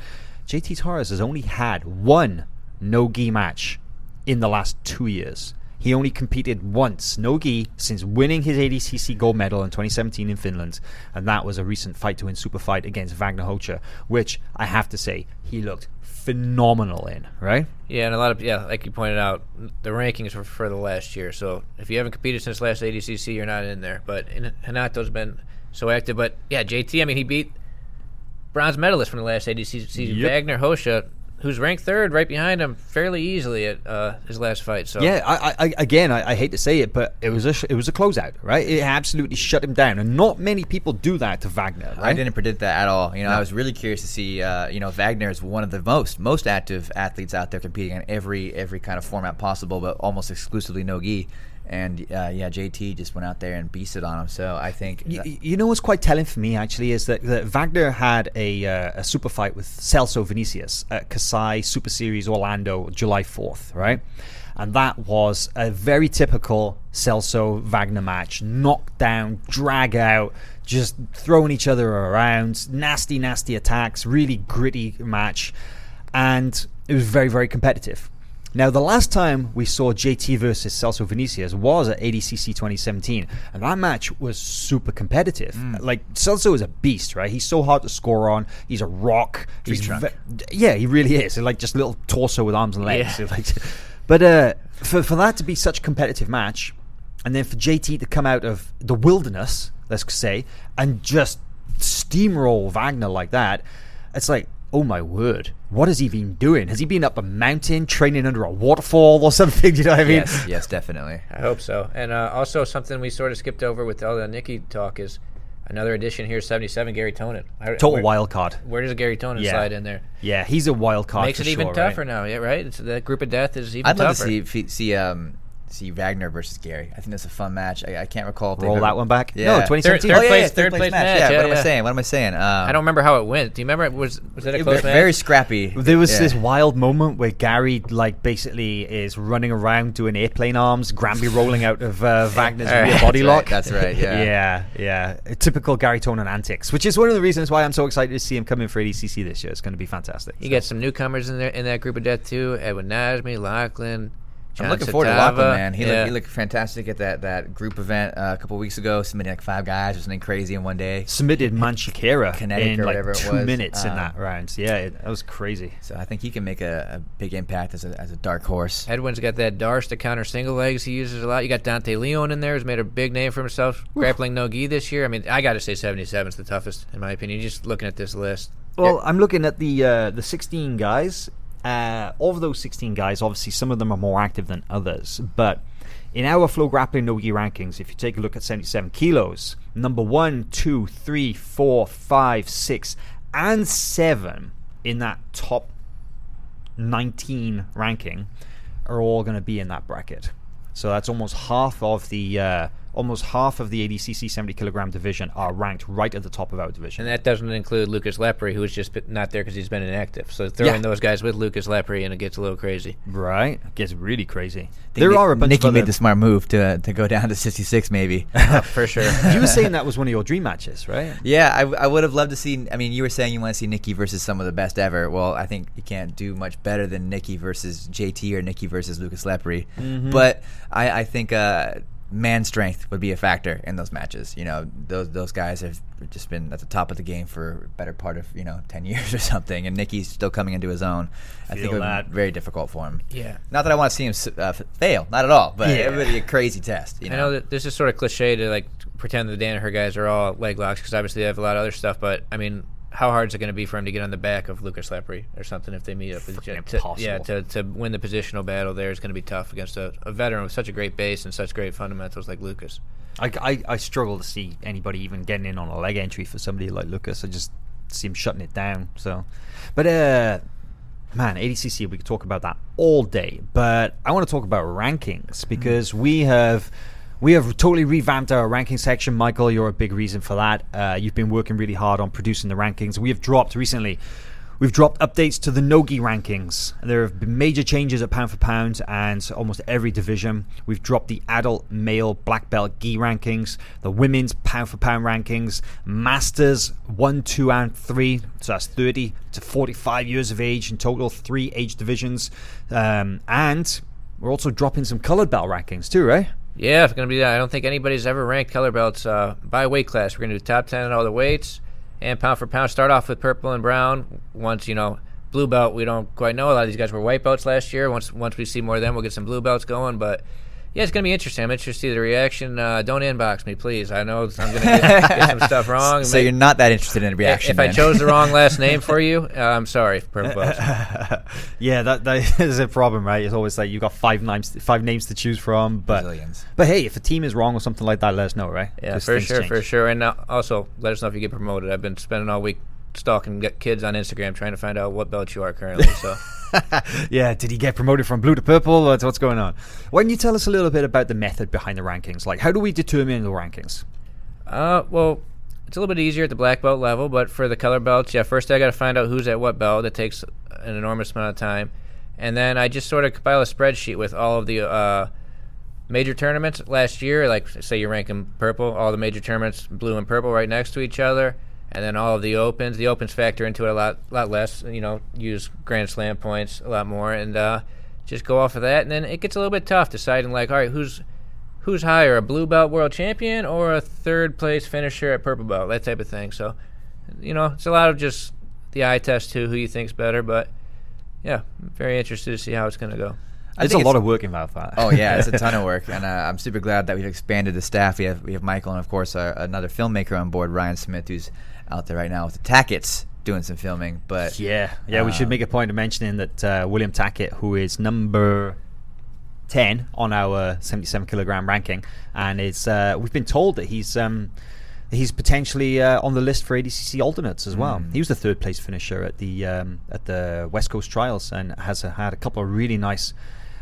JT Torres has only had one no-gi match in the last two years. He only competed once, no gi, since winning his ADCC gold medal in 2017 in Finland, and that was a recent Fight 2 Win super fight against Wagner Rocha, which I have to say he looked phenomenal in. Right? Yeah, and a lot of yeah, like you pointed out, the rankings were for the last year. So if you haven't competed since last ADCC, you're not in there. But Hanato's been so active. But yeah, JT. I mean, he beat bronze medalist from the last ADCC season, Yep. Wagner Rocha, who's ranked third, right behind him, fairly easily at uh, his last fight. So Yeah. I, I, again, I, I hate to say it, but it was a sh- it was a closeout. Right? It absolutely shut him down, and not many people do that to Wagner. Right? I didn't predict that at all. You know, I was really curious to see. Uh, you know, Wagner is one of the most most active athletes out there, competing in every every kind of format possible, but almost exclusively no gi. And uh, yeah, JT just went out there and beasted on him. So I think Y- You know what's quite telling for me actually is that, that Wagner had a, uh, a super fight with Celso Vinicius at Kasai Super Series Orlando July 4th, right? And that was a very typical Celso Wagner match. Knockdown, drag out, just throwing each other around, nasty, nasty attacks, really gritty match. And it was very, very competitive. Now, the last time we saw JT versus Celso Vinicius was at ADCC 2017, and that match was super competitive. Like Celso is a beast, right? He's so hard to score on. He's a rock. Tree He's ve- yeah, he really is. Like just a little torso with arms and legs. Yeah. Like, but uh, for for that to be such a competitive match, and then for JT to come out of the wilderness, let's say, and just steamroll Wagner like that, it's like, oh my word, what has he been doing? Has he been up a mountain training under a waterfall or something? Do you know what I mean? yes, yes, definitely. I hope so. And uh, also something we sort of skipped over with all the Nicky talk is another addition here, 77, Gary Tonon. I- Total where, wild card. Where does Gary Tonon Yeah. slide in there? Yeah, he's a wild card. Makes for it even tougher right? now, yeah, right? It's, that group of death is even tougher. I'd tougher. love to see see, see um, see Wagner versus Gary. I think that's a fun match. I, I can't recall. If they've Roll ever- that one back. Yeah. No, 2017. Third oh, yeah, place- yeah, third place match. Yeah, Yeah, what am I saying? What am I saying? Um, I don't remember how it went. Do you remember? It Was was it a it- close match? very scrappy. There was Yeah. this wild moment where Gary, like, basically is running around doing airplane arms, Granby rolling out of uh, Wagner's All right. rear body That's lock. right, that's right, yeah. yeah, yeah. Typical Gary Tonon antics, which is one of the reasons why I'm so excited to see him come in for ADCC this year. It's going to be fantastic. You So- get some newcomers in there in that group of death too. Edwin Najmi, Lachlan. I'm looking forward to. Lachlan, man. He, yeah. looked, he looked fantastic at that, that group event uh, a couple weeks ago, submitting like five guys or something crazy in one day. submitted Manchikera in or like whatever it two was. minutes in Um, that round. Yeah, it, that was crazy. So I think he can make a, a big impact as a, as a dark horse. Edwin's got that Darce to counter single legs he uses a lot. You got Dante Leon in there who's made a big name for himself grappling no gi this year. I mean, I got to say 77 is the toughest in my opinion. Just looking at this list. Well, I'm looking at the uh, the 16 guys. Uh, of those 16 guys, obviously some of them are more active than others. But in our Flow Grappling Nogi rankings, if you take a look at 77 kilos, number one, two, three, four, five, six, and seven in that top 19 ranking are all going to be in that bracket. So that's almost half of the uh, almost half of the ADCC 70 kilogram division are ranked right at the top of our division. And that doesn't include Lucas Lepre, who is just not there because he's been inactive. So throwing Yeah. those guys with Lucas Lepre, and it gets a little crazy. Right, it gets really crazy. think There Nick- are a bunch Nikki of made the smart move to to go down to 66 maybe. For sure. you were saying that was one of your dream matches, right? yeah, I, I would have loved to see. I mean, you were saying you want to see Nikki versus some of the best ever. Well, I think you can't do much better than Nikki versus JT or Nikki versus Lucas Lepre. Mm-hmm. But I, I think uh, man strength would be a factor in those matches. You know, those those guys have just been at the top of the game for a better part of you know 10 years or something, and Nikki's still coming into his own. I think it would be very difficult for him. Yeah. Not that I want to see him uh, fail, not at all, but Yeah. it would be a crazy test. You I know, know that this is sort of cliche to like pretend that the Danaher guys are all leg locks because obviously they have a lot of other stuff. But I mean, how hard is it going to be for him to get on the back of Lucas Lepre or something if they meet up? With to, yeah, to, to win the positional battle there is going to be tough against a, a veteran with such a great base and such great fundamentals like Lucas. I, I, I struggle to see anybody even getting in on a leg entry for somebody like Lucas. I just see him shutting it down. So, but uh, man, ADCC we could talk about that all day. But I want to talk about rankings because we have. We have totally revamped our ranking section. Michael, you're a big reason for that. Uh, you've been working really hard on producing the rankings. We have dropped recently We've dropped updates to the Nogi rankings. There have been major changes at pound for pound and almost every division. We've dropped the adult male black belt gi rankings, the women's pound for pound rankings, masters 1, 2, and 3. So that's 30 to 45 years of age in total, three age divisions. Um, and we're also dropping some colored belt rankings too, right? Yeah, it's going to be that. I don't think anybody's ever ranked color belts uh, by weight class. We're going to do top 10 in all the weights and pound for pound. Start off with purple and brown. Once, you know, blue belt, we don't quite know. A lot of these guys were white belts last year. Once once we see more of them, we'll get some blue belts going. But yeah, it's going to be interesting. I'm interested to see the reaction. Uh, don't inbox me, please. I know I'm going to get, get some stuff wrong. so May- you're not that interested in a reaction. if I chose the wrong last name for you, uh, I'm sorry, yeah, that, that is a problem, right? It's always like you got five names, five names to choose from. But Brazilians. but hey, if a team is wrong or something like that, let us know, right? Yeah, 'Cause for sure, change. for sure. And uh, also, let us know if you get promoted. I've been spending all week stalking kids on Instagram trying to find out what belt you are currently. So, yeah, did he get promoted from blue to purple? What's, what's going on? Why don't you tell us a little bit about the method behind the rankings? Like, how do we determine the rankings? uh, well, it's a little bit easier at the black belt level, but for the color belts, yeah, first I got to find out who's at what belt. It takes an enormous amount of time, and then I just sort of compile a spreadsheet with all of the uh, major tournaments last year. Like, say you're ranking purple, all the major tournaments, blue and purple, right next to each other. And then all of the opens. The opens factor into it a lot, lot less. You know, use Grand Slam points a lot more, and uh, just go off of that. And then it gets a little bit tough deciding like, all right, who's who's higher, a blue belt world champion or a third place finisher at purple belt, that type of thing. So, you know, it's a lot of just the eye test too, who you think's better. But yeah, I'm very interested to see how it's going to go. I There's a think lot it's- of work involved. That. Oh yeah, it's a ton of work, and uh, I'm super glad that we've expanded the staff. We have we have Michael and of course our, another filmmaker on board, Ryan Smith, who's out there right now with the Tackets doing some filming. But Yeah, yeah. we should Um, make a point of mentioning that uh, William Tackett, who is number ten on our seventy-seven kilogram ranking, and is uh, we've been told that he's um, he's potentially uh, on the list for ADCC alternates as well. Mm. He was the third place finisher at the um, at the West Coast Trials and has uh, had a couple of really nice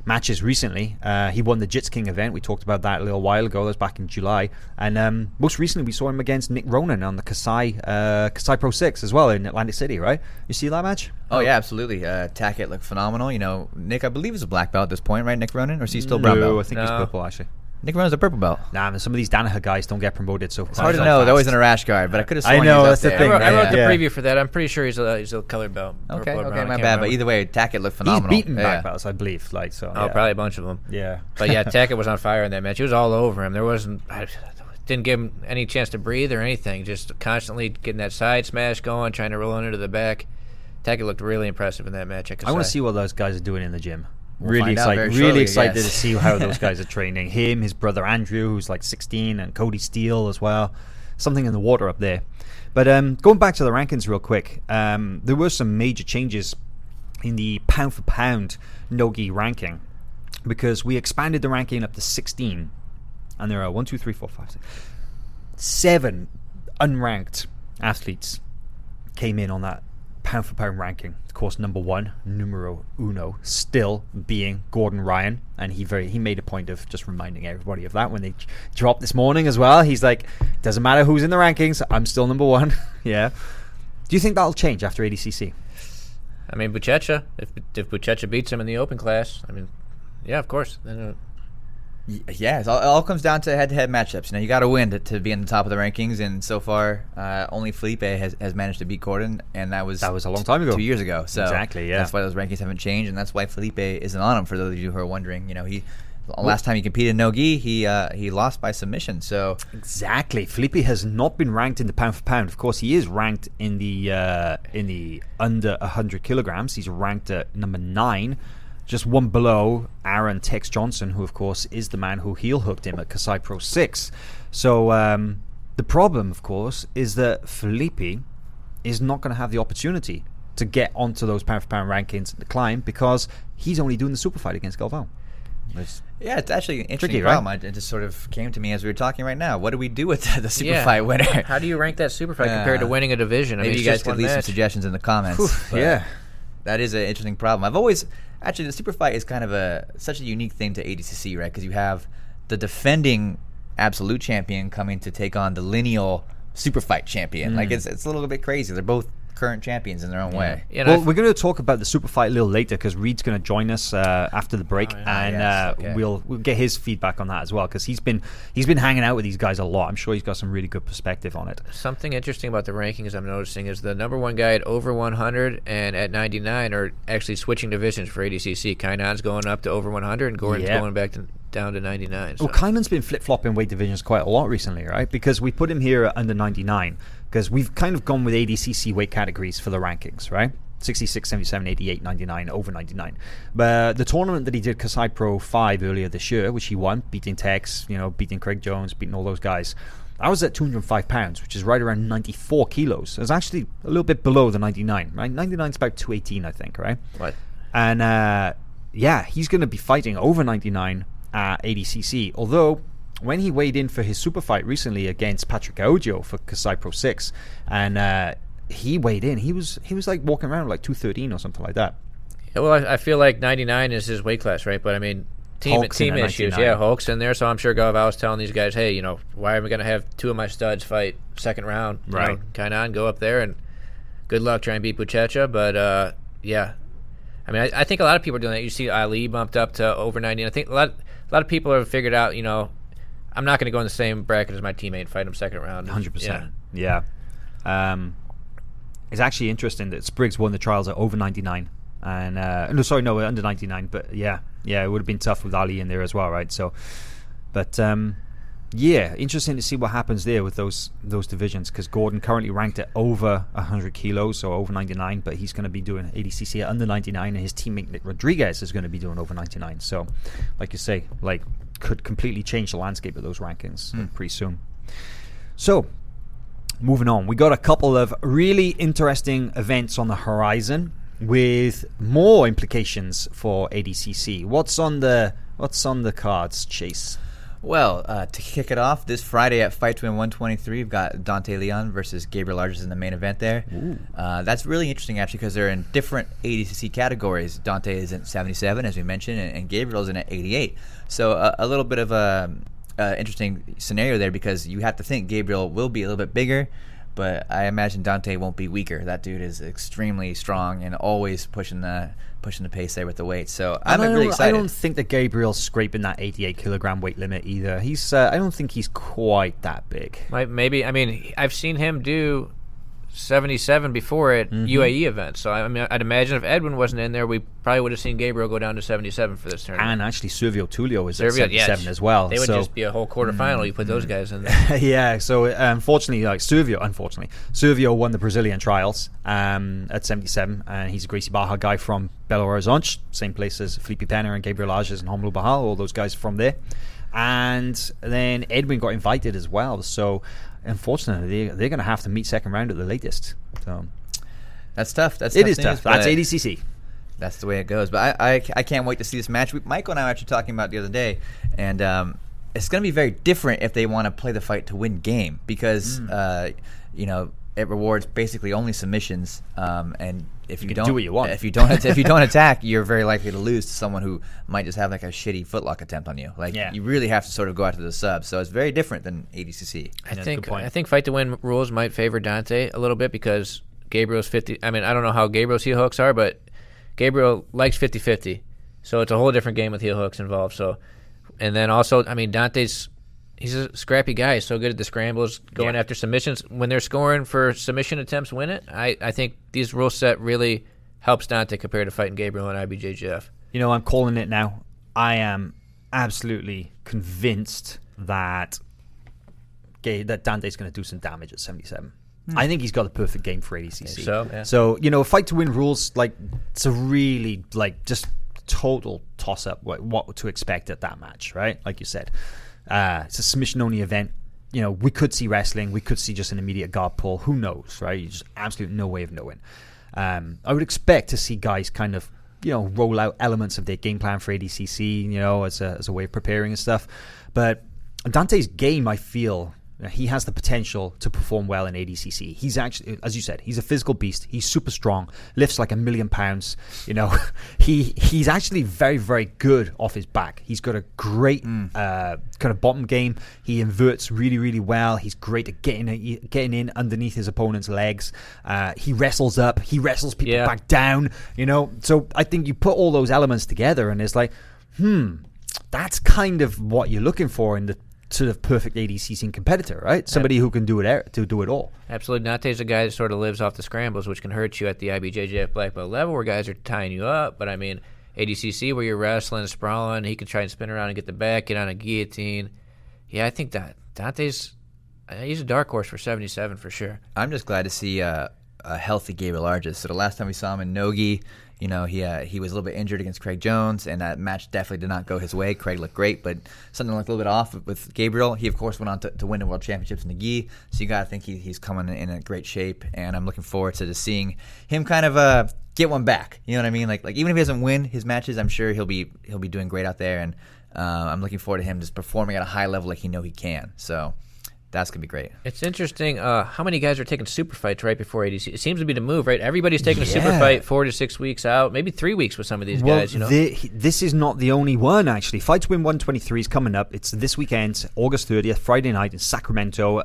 matches recently. Uh, he won the Jits King event. We talked about that a little while ago. That was back in July. And um, most recently, we saw him against Nick Ronan on the Kasai uh, Kasai Pro Six as well in Atlantic City. Right? You see that match? Oh yeah, absolutely. Uh, Tackett looked phenomenal. You know, Nick, I believe is a black belt at this point, right? Nick Ronan, or is he still brown no, I belt? think he's purple actually. Nick Ronan's a purple belt. Nah, man, some of these Danaher guys don't get promoted so far. It's hard to know. They're always in a rash guard, but I could have I sworn know, he that's was the up I there. thing, wrote, I wrote the Yeah. preview for that. I'm pretty sure he's a he's a colored belt. Okay, purple or okay, brown, I my can't bad. But remember. either way, Tackett looked He's phenomenal. beaten yeah. black belts, I believe. Like so. Oh, yeah. probably a bunch of them. Yeah. But yeah, Tackett was on fire in that match. He was all over him. There wasn't I didn't give him any chance to breathe or anything. Just constantly getting that side smash going, trying to roll into the back. Tackett looked really impressive in that match. I want to see what those guys are doing in the gym. We'll really excited, really shortly, excited yes. to see how those guys are training. Him, his brother Andrew, who's like 16, and Cody Steele as well. Something in the water up there. But um, going back to the rankings real quick, um, there were some major changes in the pound for pound Nogi ranking because we expanded the ranking up to 16, and there are one, two, three, four, five, six, seven unranked athletes came in on that pound for pound ranking. Of course, number one, numero uno, still being Gordon Ryan, and he very he made a point of just reminding everybody of that when they dropped this morning as well. He's like, doesn't matter who's in the rankings, I'm still number one. yeah. Do you think that'll change after ADCC? I mean, Buchecha. If if Buchecha beats him in the open class, I mean, yeah, of course. Then, uh, Yeah, it all, it all comes down to head-to-head matchups. You know, you got to win to, to be in the top of the rankings, and so far, uh, only Felipe has, has managed to beat Gordon, and that was That was a long time ago. two years ago. So Exactly, yeah. That's why those rankings haven't changed, and that's why Felipe isn't on them. For those of you who are wondering, you know, he last time he competed in no-gi, he uh, he lost by submission. So Exactly. Felipe has not been ranked in the pound for pound. Of course, he is ranked in the uh, in the under 100 kilograms. He's ranked at number nine, just one below Aaron Tex Johnson, who of course is the man who heel hooked him at Kasai Pro Six. So um, the problem, of course, is that Felipe is not going to have the opportunity to get onto those pound for pound rankings and climb because he's only doing the super fight against Galvao. yeah, it's actually an interesting Tricky, problem. I, it just sort of came to me as we were talking right now. What do we do with the, the super yeah. fight winner? How do you rank that super fight compared to Uh, winning a division? I Maybe mean, you guys could one leave some suggestions in the comments. but yeah. that is an interesting problem. I've always actually the super fight is kind of a such a unique thing to ADCC, right? Because you have the defending absolute champion coming to take on the lineal super fight champion. Like mm. it's it's a little bit crazy. They're both current champions in their own way. Yeah, and well, we're going to talk about the super fight a little later because Reid's going to join us uh, after the break, Oh, yeah. and yes, uh, okay. we'll we'll get his feedback on that as well because he's been he's been hanging out with these guys a lot. I'm sure he's got some really good perspective on it. Something interesting about the rankings I'm noticing is the number one guy at over 100 and at 99 are actually switching divisions for ADCC. Kainan's going up to over 100 and Gordon's Yeah. going back to, down to 99. So. Well, Kainan's been flip flopping weight divisions quite a lot recently, right? Because we put him here at under 99 because we've kind of gone with ADCC weight categories for the rankings, right? 66, 77, 88, 99, over 99. But the tournament that he did, Kasai Pro 5 earlier this year, which he won, beating Tex, you know, beating Craig Jones, beating all those guys, I was at 205 pounds, which is right around 94 kilos. It's actually a little bit below the 99, right? 99 is about 218, I think, right? What? And uh, yeah, he's going to be fighting over 99 at ADCC. Although, when he weighed in for his super fight recently against Patrick Gaudio for Kasai Pro 6, and uh, he weighed in, he was he was like walking around like 213 or something like that. Yeah, well, I, I feel like 99 is his weight class, right? But I mean, team Hulk's team issues. 99. Yeah, Hulk's in there, so I'm sure Galvao was telling these guys, hey, you know, why am I going to have two of my studs fight second round? You Right. know, Kainan, go up there and good luck trying to beat Buchecha. But uh, yeah, I mean, I, I think a lot of people are doing that. You see Ali bumped up to over 90. I think a lot, a lot of people have figured out, you know, I'm not going to go in the same bracket as my teammate fight him second round. Hundred Yeah. percent. Yeah. Um, it's actually interesting that Spriggs won the trials at over ninety nine, and uh, no, sorry, no, under ninety nine. But yeah, yeah, it would have been tough with Ali in there as well, right? So, but um, yeah, interesting to see what happens there with those those divisions because Gordon currently ranked at over hundred kilos, so over ninety nine, but he's going to be doing ADCC at under ninety nine, and his teammate Rodriguez is going to be doing over ninety nine. So, like you say, like could completely change the landscape of those rankings uh, pretty soon. So, moving on, we got a couple of really interesting events on the horizon with more implications for ADCC. What's on the What's on the cards, Chase? Well, uh, to kick it off, this Friday at Fight to Win 123, we've got Dante Leon versus Gabriel Arges in the main event there. Uh, that's really interesting, actually, because they're in different ADCC categories. Dante is in 77, as we mentioned, and, and Gabriel's in at 88. So uh, a little bit of a uh, interesting scenario there because you have to think Gabriel will be a little bit bigger, but I imagine Dante won't be weaker. That dude is extremely strong and always pushing the pushing the pace there with the weight. So I'm really don't, excited. I don't think that Gabriel's scraping that 88 kilogram weight limit either. He's uh, I don't think he's quite that big. Might, maybe I mean I've seen him do 77 before at Mm-hmm. UAE events. So I mean I'd imagine if Edwin wasn't in there, we probably would have seen Gabriel go down to 77 for this tournament. And actually, Servio Tulio is at Serbia, yeah, 77 as well. They would so just be a whole quarterfinal. You put those guys in there. yeah, so unfortunately, like Servio, unfortunately, Servio won the Brazilian trials um, at 77, and he's a Gracie Barra guy from Belo Horizonte, same place as Felipe Pena and Gabriel Arges and Romulo Barral, all those guys from there. And then Edwin got invited as well, so unfortunately, they, they're going to have to meet second round at the latest. So That's tough. That's it tough is tough. That's ADCC. that's the way it goes. But I, I, I can't wait to see this match. We, Michael and I were actually talking about it the other day, and um, it's going to be very different if they want to play the fight to win game because Mm. uh, you know it rewards basically only submissions. Um, and if you, can don't do what you want. if you don't if you don't attack, you're very likely to lose to someone who might just have like a shitty footlock attempt on you. Like Yeah. you really have to sort of go out to the sub. So it's very different than ADCC. I Yeah, think. I think fight to win rules might favor Dante a little bit because Gabriel's 50. I mean, I don't know how Gabriel's heel hooks are, but Gabriel likes 50-50. So it's a whole different game with heel hooks involved. So and then also, I mean, Dante's he's a scrappy guy. He's so good at the scrambles, going Yeah. after submissions. When they're scoring for submission attempts, win it. I, I think these rule set really helps Dante compared to fighting Gabriel and IBJJF. You know, I'm calling it now. I am absolutely convinced that Ga- that Dante's going to do some damage at 77. Hmm. I think he's got the perfect game for ADCC. So, yeah. So you know, fight to win rules like it's a really like just total toss up what, what to expect at that match, right? Like you said, uh, it's a submission only event. You know, we could see wrestling, we could see just an immediate guard pull. Who knows, right? Just absolutely no way of knowing. Um, I would expect to see guys kind of you know roll out elements of their game plan for ADCC, you know, as a as a way of preparing and stuff. But Dante's game, I feel. He has the potential to perform well in ADCC. He's actually, as you said, he's a physical beast. He's super strong, lifts like a million pounds. You know, he he's actually very very good off his back. He's got a great uh, kind of bottom game. He inverts really really well. He's great at getting getting in underneath his opponent's legs. Uh, he wrestles up. He wrestles people Yeah. back down. You know, so I think you put all those elements together, and it's like, hmm, that's kind of what you're looking for in the sort of perfect ADCC competitor, right? Somebody who can do it er- to do it all. Absolutely. Nate's a guy that sort of lives off the scrambles, which can hurt you at the IBJJF black belt level where guys are tying you up. But I mean, ADCC where you're wrestling, sprawling, he can try and spin around and get the back, get on a guillotine. Yeah, I think that Dante's uh, he's a dark horse for 77 for sure. I'm just glad to see uh, a healthy Gabriel Arges. So the last time we saw him in Nogi, you know, he uh, he was a little bit injured against Craig Jones, and that match definitely did not go his way. Craig looked great, but something looked a little bit off with Gabriel. He of course went on to, to win the world championships in the gi, so you got to think he, he's coming in a great shape, and I'm looking forward to just seeing him kind of uh, get one back. You know what I mean? Like like even if he doesn't win his matches, I'm sure he'll be he'll be doing great out there, and uh, I'm looking forward to him just performing at a high level like he know he can. So that's gonna be great. It's interesting uh, how many guys are taking super fights right before ADC. It seems to be the move, right? Everybody's taking a super fight four to six weeks out, maybe three weeks with some of these Well, guys. You know, the- this is not the only one actually. Fight to Win 123 is coming up. It's this weekend, August 30th, Friday night in Sacramento.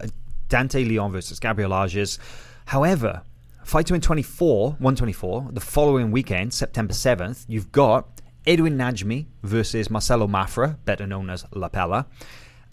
Dante Leon versus Gabriel Arges. However, Fight to Win 24, 124, the following weekend, September 7th, you've got Edwin Najmi versus Marcelo Mafra, better known as La Pella.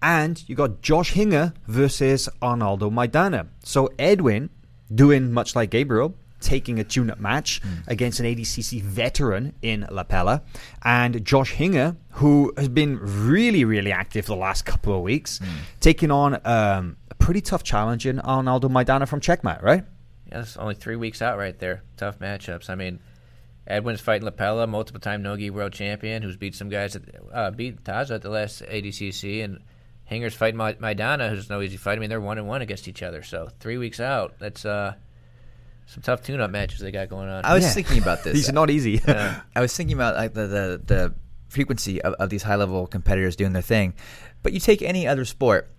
And you got Josh Hinger versus Arnaldo Maidana. So Edwin, doing much like Gabriel, taking a tune-up match against an ADCC veteran in La Pella, and Josh Hinger, who has been really, really active the last couple of weeks, taking on um, a pretty tough challenge in Arnaldo Maidana from Checkmate, right? yeah, it's only three weeks out right there. Tough matchups. I mean, Edwin's fighting Lapella, multiple time Nogi world champion, who's beat some guys, at, uh, beat Taza at the last ADCC, and Hinger's fighting Ma- Maidana, who's no easy fight. I mean, they're one and one against each other. So three weeks out. That's uh, some tough tune-up matches they got going on. I was Yeah. thinking about this. These are not easy. I was thinking about like the the, the frequency of, of these high level competitors doing their thing. But you take any other sport,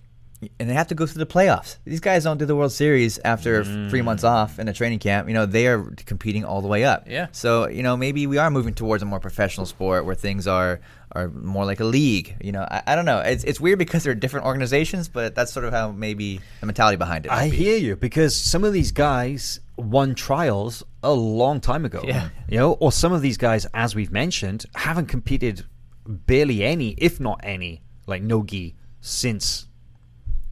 and they have to go through the playoffs. These guys don't do the World Series after three months mm. off in a training camp. You know, they are competing all the way up. Yeah. So you know, maybe we are moving towards a more professional sport where things are are more like a league. You know, I, I don't know. It's it's weird because they're different organizations, but that's sort of how maybe the mentality behind it. I be. hear you because some of these guys won trials a long time ago. Yeah. You know, or some of these guys, as we've mentioned, haven't competed barely any, if not any, like Nogi since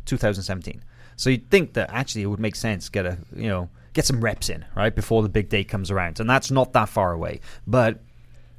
2017. So you'd think that actually it would make sense get a you know get some reps in right before the big day comes around, and that's not that far away. But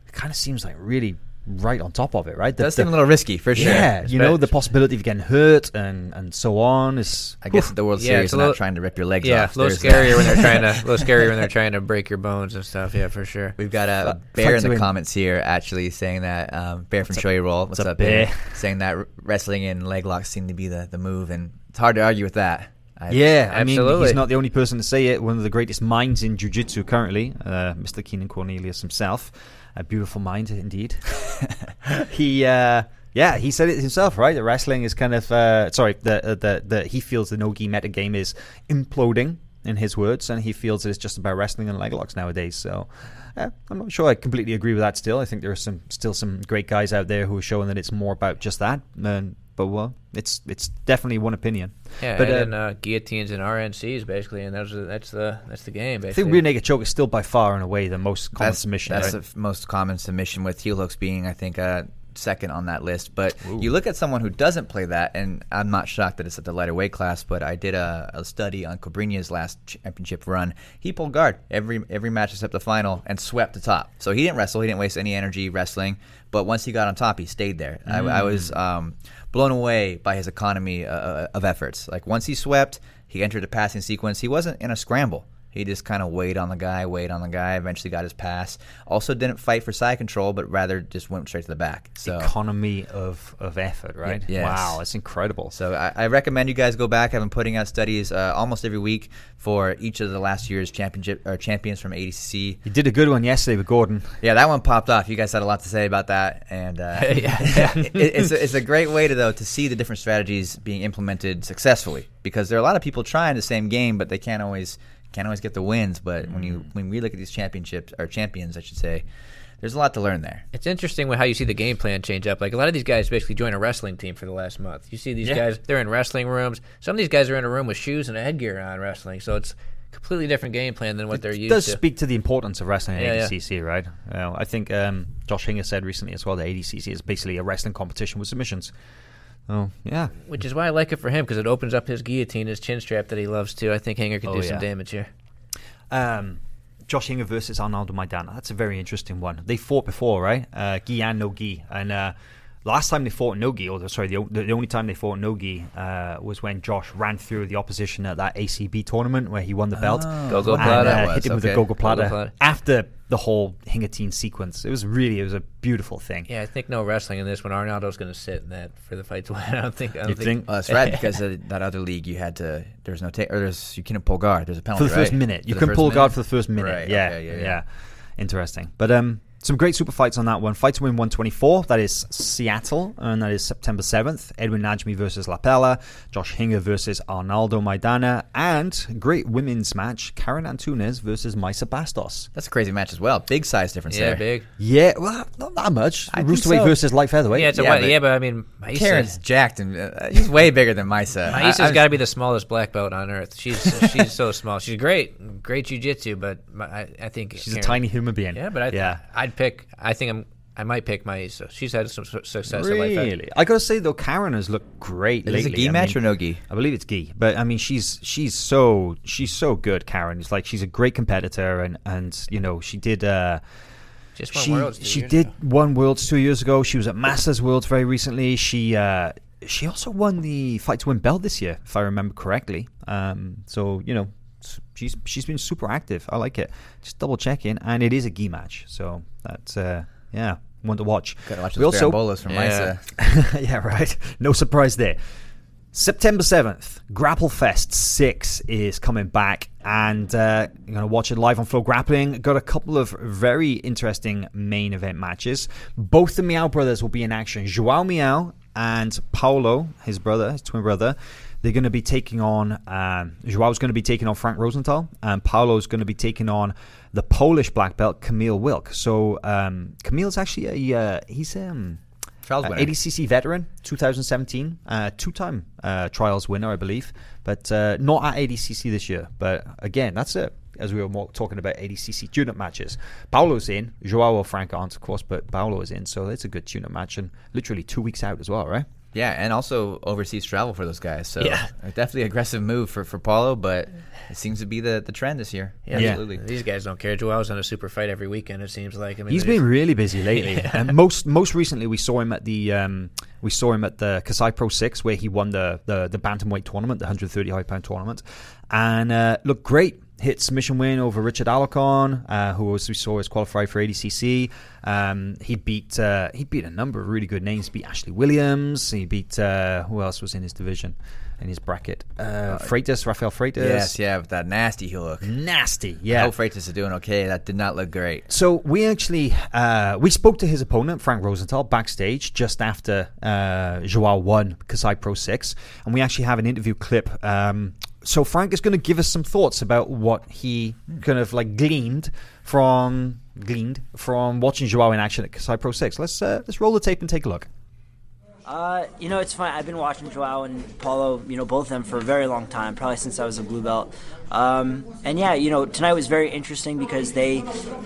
it kind of seems like really right on top of it, right? The- Does the- seem a little risky for sure. yeah, you know the possibility of getting hurt and and so on is. I guess at the World Yeah, Series it's a they're not trying to rip your legs Yeah, off. a little There's, scarier when they're trying to, a little scarier when they're trying to break your bones and stuff. Yeah, for sure. We've got a Fi- bear in the win. comments here, actually saying that um, Bear from What's Show You Roll. What's up, up, Bear? Bear? saying that wrestling and leg locks seem to be the, the move, and it's hard to argue with that. I, Yeah, I mean, he's not the only person to say it. One of the greatest minds in jiu-jitsu currently, uh, Mr. Keenan Cornelius himself. A beautiful mind, indeed. he, uh, yeah, he said it himself, right? The wrestling is kind of, uh, sorry, that uh, the, the, he feels the no-gi meta game is imploding, in his words, and he feels it's just about wrestling and leg locks nowadays. So, uh, I'm not sure I completely agree with that. Still, I think there are some still some great guys out there who are showing that it's more about just that. And, but well, it's it's definitely one opinion. Yeah, but and uh, then uh, guillotines and RNCs basically, and those are, that's the that's the game. I Basically. think rear naked choke is still by far and away the most common that's submission. That's right? the f- most common submission, with heel hooks being, I think, uh, second on that list. But you look at someone who doesn't play that, and I'm not shocked that it's at the lighter weight class. But I did a, a study on Cobrinha's last championship run. He pulled guard every every match except the final and swept the top. So he didn't wrestle. He didn't waste any energy wrestling. But once he got on top, he stayed there. I, I was um, blown away by his economy uh, of efforts. Like once he swept, he entered a passing sequence. He wasn't in a scramble. He just kind of weighed on the guy, weighed on the guy. Eventually got his pass. Also didn't fight for side control, but rather just went straight to the back. So, economy of, of effort, right? yes. Wow, that's incredible. so I, I recommend you guys go back. I've been putting out studies uh, almost every week for each of the last year's championship or champions from ADCC. you did a good one yesterday with Gordon. Yeah, that one popped off. You guys had a lot to say about that, and uh, Yeah. it, it's, a, it's a great way to though to see the different strategies being implemented successfully because there are a lot of people trying the same game, but they can't always can't always get the wins. But when you when we look at these championships or champions, I should say, there's a lot to learn there. It's interesting with how you see the game plan change up. Like a lot of these guys basically join a wrestling team for the last month. You see these guys; they're in wrestling rooms. Some of these guys are in a room with shoes and a headgear on wrestling. So it's completely different game plan than what they're It does speak to the importance of wrestling in Yeah, yeah. ADCC, right? You I think um, Josh Hinger said recently as well that ADCC is basically a wrestling competition with submissions. Oh, yeah. Which is why I like it for him because it opens up his guillotine, his chin strap that he loves too. I think Hinger could Oh, do yeah. some damage here. Um, Josh Hinger versus Arnaldo Maidana. That's a very interesting one. They fought before, right? Uh, gi and no gi. And uh, last time they fought Nogi, or sorry, the, the only time they fought Nogi uh, was when Josh ran through the opposition at that ACB tournament where he won the belt. Go-go and, plata. uh, hit was, him with a okay. go-go plata, Go-go after the whole Hingertine sequence. It was really, it was a beautiful thing. Yeah, I think no wrestling in this one. Arnaldo's going to sit in that for the fight to win. I don't think. I don't You think? Well, that's right because uh, that other league you had to there's no take or there's you couldn't pull guard. There's a penalty for the first right? minute. You For the can pull minute? guard for the first minute. Right, Yeah, okay, yeah, yeah, yeah. Interesting. But um, some great super fights on that one. Fight to win 124. That is Seattle, and that is September 7th. Edwin Najmi versus Lapella. Josh Hinger versus Arnaldo Maidana. And great women's match, Karen Antunes versus Maisa Bastos. That's a crazy match as well. Big size difference yeah, there. big. Yeah, well, not that much. I think Roosterweight so. versus light featherweight. Yeah, it's a Yeah, yeah, but- yeah, but I mean, Maisa, Karen's jacked and uh, he's way bigger than Maisa. I- Maisa's got to be the smallest black belt on earth. She's she's so small. She's great, great jiu-jitsu, but I, I think She's a tiny human being. Yeah, but I, yeah. I'd pick. I think I'm. I might pick Maisa. She's had some su- success. at light feather- Really, I gotta say though, Karen has looked great Is this a lately. gi I match mean- or no gi? I believe it's Gi, but I mean she's she's so she's so good. Karen, it's like she's a great competitor, and and you know she did. Uh, Just she worlds. she did ago. one worlds two years ago. She was at Masters Worlds very recently. She uh, she also won the fight to win belt this year, if I remember correctly. Um, so you know s- she's she's been super active. I like it. Just double checking, and it is a gi match, so that's uh, yeah one to watch. Gotta watch We those also berimbolos from Yeah. Maisa. yeah, right. No surprise there. September 7th, Grapple Fest 6 is coming back, and uh, you're going to watch it live on Flow Grappling. Got a couple of very interesting main event matches. Both the Miyao brothers will be in action. Joao Miyao and Paulo, his brother, his twin brother, they're going to be taking on. Um, Joao's going to be taking on Frank Rosenthal, and Paulo's going to be taking on the Polish black belt Kamil Wilk. So um, Kamil's actually a uh, he's um Trials uh. ADCC veteran, 2017, uh, two-time uh, trials winner, I believe, but uh, not at ADCC this year. But again, that's it. As we were talking about ADCC tune-up matches, Paulo's in, Joao or Frank aren't, of course, but Paulo is in, so it's a good tune-up match, and literally two weeks out as well, right? Yeah, and also overseas travel for those guys. So Yeah. definitely aggressive move for, for Paulo, but it seems to be the, the trend this year. Yeah, Absolutely. These guys don't care. Joel's on a super fight every weekend. It seems like. I mean, He's they're been really busy lately, and most most recently we saw him at the um, we saw him at the Kasai Pro Six where he won the the, the bantamweight tournament, the 135 pound tournament, and uh, looked great. Hit submission win over Richard Alarcon, uh, who was, we saw was qualified for ADCC. Um, he beat uh, he beat a number of really good names. He beat Ashley Williams. He beat uh, who else was in his division, in his bracket? Uh, Freitas, Rafael Freitas. Yes, yeah, with that nasty hook. nasty. I Yeah, hope Freitas is doing okay. That did not look great. so we actually uh, we spoke to his opponent Frank Rosenthal backstage just after uh, Joao won Kasai Pro Six, and we actually have an interview clip. Um, so Frank is going to give us some thoughts about what he kind of like gleaned from gleaned from watching Joao in action at Kasai Pro Six. Let's uh, let's roll the tape and take a look. Uh, you know, it's fun. I've been watching Joao and Paulo, you know, both of them for a very long time, probably since I was a blue belt. Um, and yeah, you know, tonight was very interesting because they,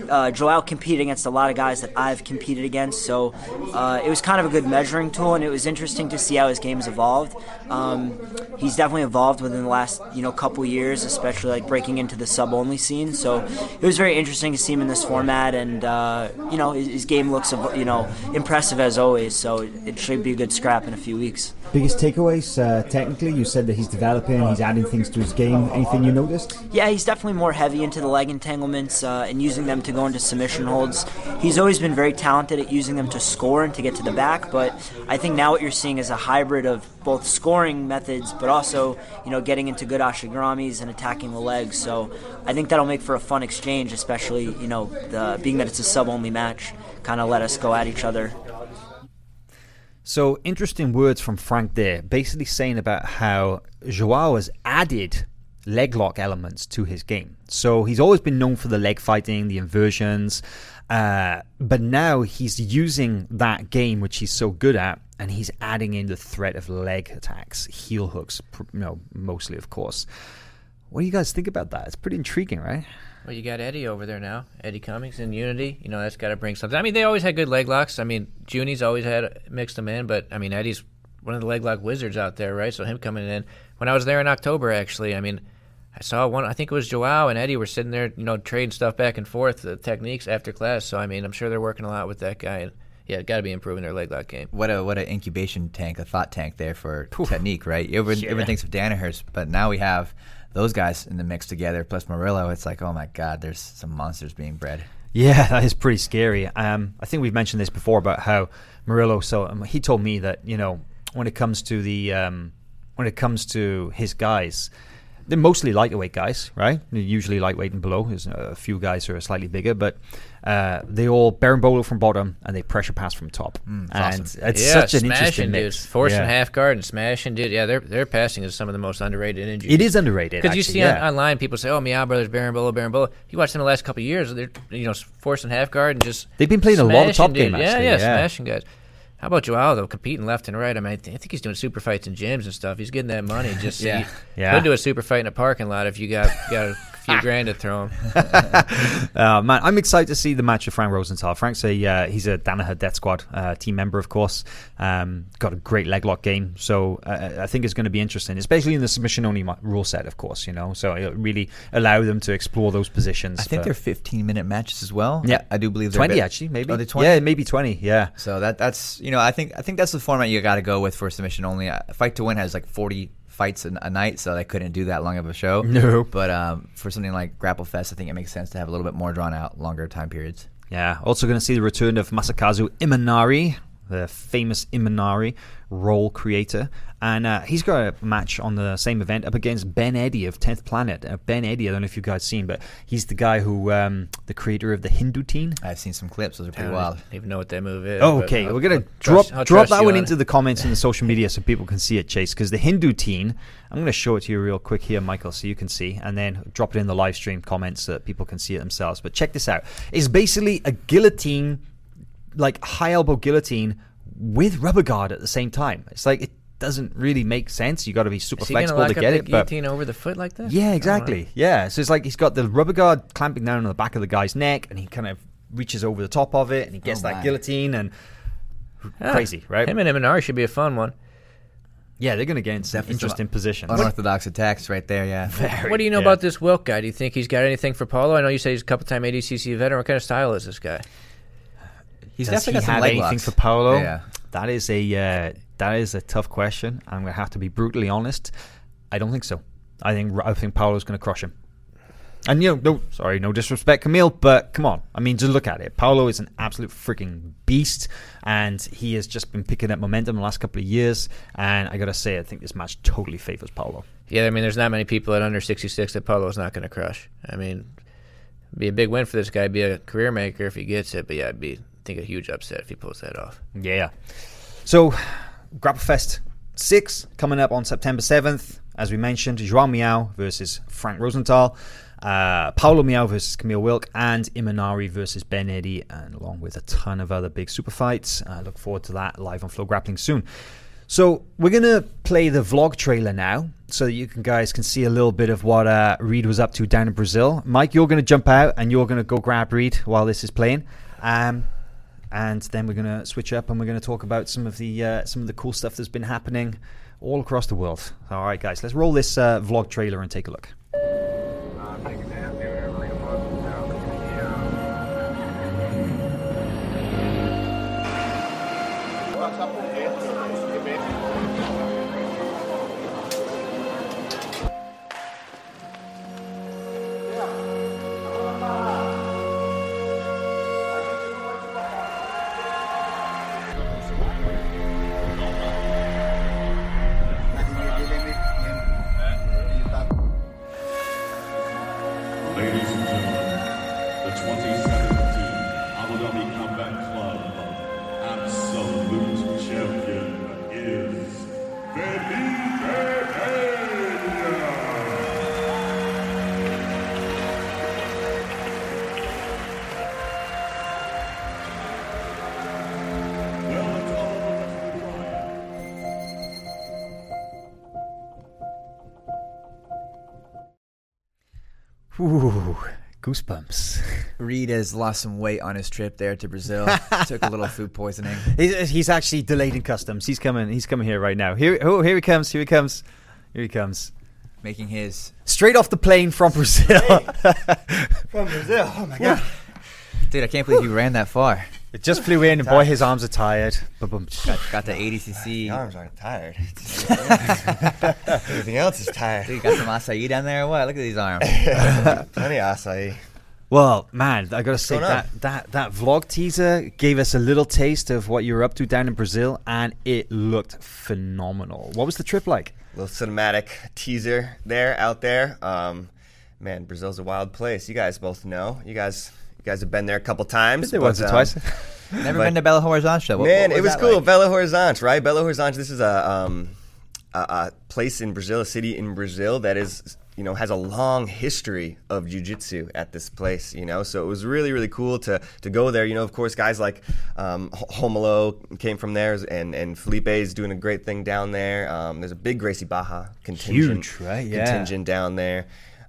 uh, Joao competed against a lot of guys that I've competed against. So uh, it was kind of a good measuring tool, and it was interesting to see how his game's evolved. Um, he's definitely evolved within the last, you know, couple years, especially like breaking into the sub-only scene. So it was very interesting to see him in this format, and uh, you know, his, his game looks, you know, impressive as always. So it should be a good scrap in a few weeks. Biggest takeaways uh, technically? You said that he's developing, he's adding things to his game. Anything you noticed? Yeah, he's definitely more heavy into the leg entanglements uh, and using them to go into submission holds. He's always been very talented at using them to score and to get to the back, but I think now what you're seeing is a hybrid of both scoring methods, but also you know getting into good ashi garamis and attacking the legs. So I think that'll make for a fun exchange, especially you know the, being that it's a sub-only match. Kind of let us go at each other. So interesting words from Frank there, basically saying about how Joao has added leg lock elements to his game. So he's always been known for the leg fighting, the inversions, uh, but now he's using that game which he's so good at, and he's adding in the threat of leg attacks, heel hooks, you know, mostly of course. What do you guys think about that? It's pretty intriguing, right? Well, you got Eddie over there now. Eddie Cummings in Unity. You know, that's got to bring something. I mean, they always had good leg locks. I mean, Junie's always had mixed them in, but I mean, Eddie's one of the leg lock wizards out there, right? So him coming in. When I was there in October, actually, I mean, I saw one. I think it was Joao and Eddie were sitting there, you know, trading stuff back and forth, the techniques after class. So I mean, I'm sure they're working a lot with that guy. And yeah, got to be improving their leg lock game. What a what an incubation tank, a thought tank there for technique, right? Everyone, everyone thinks of Danaher's, but now we have those guys in the mix together, plus Murilo. It's like, oh my God, there's some monsters being bred. Yeah, that is pretty scary. Um, I think we've mentioned this before about how Murilo. So um, he told me that you know when it comes to the um, when it comes to his guys, they're mostly lightweight guys, right? They're usually lightweight and below. There's a few guys who are slightly bigger, but uh, they all bolo from bottom and they pressure pass from top. and awesome. it's yeah, such an smashing interesting dudes, mix. forcing Yeah. half guard and smashing dude. Yeah, their their passing is some of the most underrated injuries. It is underrated because you see yeah. on, online people say, "Oh, Miyao Brothers, berimbolo, Baron Bolo." You watch them the last couple of years; they're you know forcing half guard and just They've been playing a lot of smashing top game, actually, Yeah, yeah, yeah. smashing guys. How about Joao though, competing left and right? I mean, I, th- I think he's doing super fights in gyms and stuff. He's getting that money. Just Yeah. yeah, Yeah. Could do a super fight in a parking lot if you got got a few grand to throw him. Uh, man, I'm excited to see the match of Frank Rosenthal. Frank's a uh, he's a Danaher Death Squad uh, team member, of course. Um, got a great leg lock game, so uh, I think it's going to be interesting, especially in the submission only rule set, of course. You know, so it'll really allow them to explore those positions. I think for- they're 15 minute matches as well. yeah, I do believe they're twenty bit- actually, maybe. Oh, they're 20? Yeah, maybe twenty. Yeah, So that that's you know I think I think that's the format you got to go with for submission only. Uh, Fight to Win has like 40 fights a, a night, so they couldn't do that long of a show. No. but um, for something like Grapple Fest, I think it makes sense to have a little bit more drawn out, longer time periods. yeah. Also going to see the return of Masakazu Imanari. The famous Imanari roll creator. And uh, he's got a match on the same event up against Ben Eddy of 10th Planet. Uh, ben Eddy, I don't know if you guys seen, but he's the guy who, um, the creator of the Hindu teen. I've seen some clips. Those are I pretty don't wild. even know what that move is. Oh, okay, I'll- we're gonna drop trust- I'll drop that one on into it. the comments in the social media so people can see it, Chase. Because the Hindu teen, I'm gonna show it to you real quick here, Michael, so you can see, and then drop it in the live stream comments so that people can see it themselves. But check this out: it's basically a guillotine, like high elbow guillotine with rubber guard at the same time. It's like it doesn't really make sense. You got to be super Is he gonna flexible lock to up get it, but guillotine over the foot like that? yeah, I don't know. exactly. Yeah. So it's like he's got the rubber guard clamping down on the back of the guy's neck, and he kind of reaches over the top of it, and he gets Oh, that my. guillotine, and Ah, crazy, right? Him and Imanari should be a fun one. yeah, they're going to get in some Definitely some interesting positions. Unorthodox attacks right there. Yeah. what do you know yeah. about this Wilk guy? Do you think he's got anything for Paulo? I know you say he's a couple time ADCC veteran. What kind of style is this guy? He's Does he definitely got some have leg anything locks. for Paulo? Yeah. That is a uh, that is a tough question. I'm going to have to be brutally honest. I don't think so. I think I think Paulo's going to crush him. And you know, no, sorry, no disrespect, Kamil, but come on. I mean, just look at it. Paulo is an absolute freaking beast, and he has just been picking up momentum the last couple of years. And I gotta say, I think this match totally favors Paulo. Yeah, I mean, there's not many people at under 66 that Paulo's not going to crush. I mean, be a big win for this guy. Be a career maker if he gets it. But yeah, it'd be I think a huge upset if he pulls that off. Yeah. So, Grapplefest 6 coming up on September 7th. As we mentioned, Joao Miyao versus Frank Rosenthal, uh, Paulo Miyao versus Kamil Wilk, and Imanari versus Ben Eddy, and along with a ton of other big super fights. I look forward to that live on Flow Grappling soon. So we're gonna play the vlog trailer now, so that you can guys can see a little bit of what uh, Reid was up to down in Brazil. Mike, you're gonna jump out and you're gonna go grab Reid while this is playing. Um, and then we're going to switch up and we're going to talk about some of the uh, some of the cool stuff that's been happening all across the world. All right, guys, let's roll this uh, vlog trailer and take a look. Ooh, goosebumps. Reid has lost some weight on his trip there to Brazil. Took a little food poisoning. He's, he's actually delayed in customs. He's coming. He's coming here right now. Here, oh, here he comes. Here he comes. Here he comes. Making his Straight off the plane from Brazil. From Brazil. Oh my god. dude. I can't believe you ran that far. It just flew in, and boy, his arms are tired. Got, got the ADCC. arms aren't tired. Everything else is tired. Dude, got some acai down there or what? Look at these arms. Plenty of acai. Well, man, I gotta say that that that vlog teaser gave us a little taste of what you were up to down in Brazil, and it looked phenomenal. What was the trip like? Little cinematic teaser there, out there. Um, man, Brazil's a wild place. You guys both know. You guys, you guys have been there a couple times. There once or um, twice. Never But- been to Belo Horizonte. What, Man, what it was cool. like? Belo Horizonte, right? Belo Horizonte. This is a um, a, a place in Brazil, a city in Brazil that is, you know, has a long history of jujitsu at this place. You know, so it was really, really cool to to go there. You know, of course, guys like um, Romulo came from there, and and Felipe is doing a great thing down there. Um, there's a big Gracie Barra contingent, Huge, right? Yeah. contingent down there.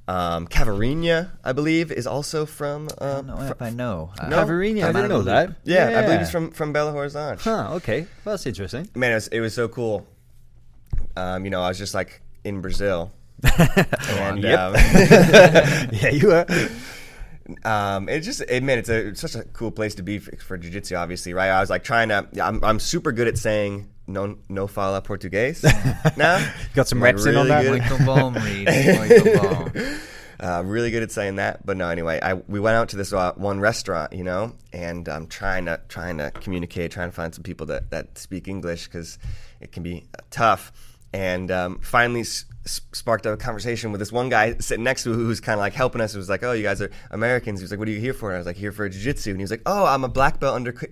Um, Cavarinha, I believe, is also from. I Uh, don't know if I know. Uh, No? Cavarinha, I Come didn't know that. loop. yeah, I believe he's from from Belo Horizonte. Huh. Okay, well, that's interesting. man, it was, it was so cool. Um, you know, I was just like in Brazil. and Yep. um, yeah, you were. um, it just, it, man, it's, a, it's such a cool place to be for, for jiu-jitsu, obviously, right? I was like trying to, I'm, I'm super good at saying no, no fala português now. Got some Like, reps in on that. really good. Muito bom, Reid. Muito bom. Uh, really good at saying that, but no. Anyway, I we went out to this uh, one restaurant, you know, and I'm trying to trying to communicate, trying to find some people that that speak English because it can be uh, tough. And um, finally, s- s- sparked a conversation with this one guy sitting next to who was kind of like helping us. It was like, "Oh, you guys are Americans." He was like, "What are you here for?" And I was like, "Here for jiu-jitsu." And he was like, "Oh, I'm a black belt under K-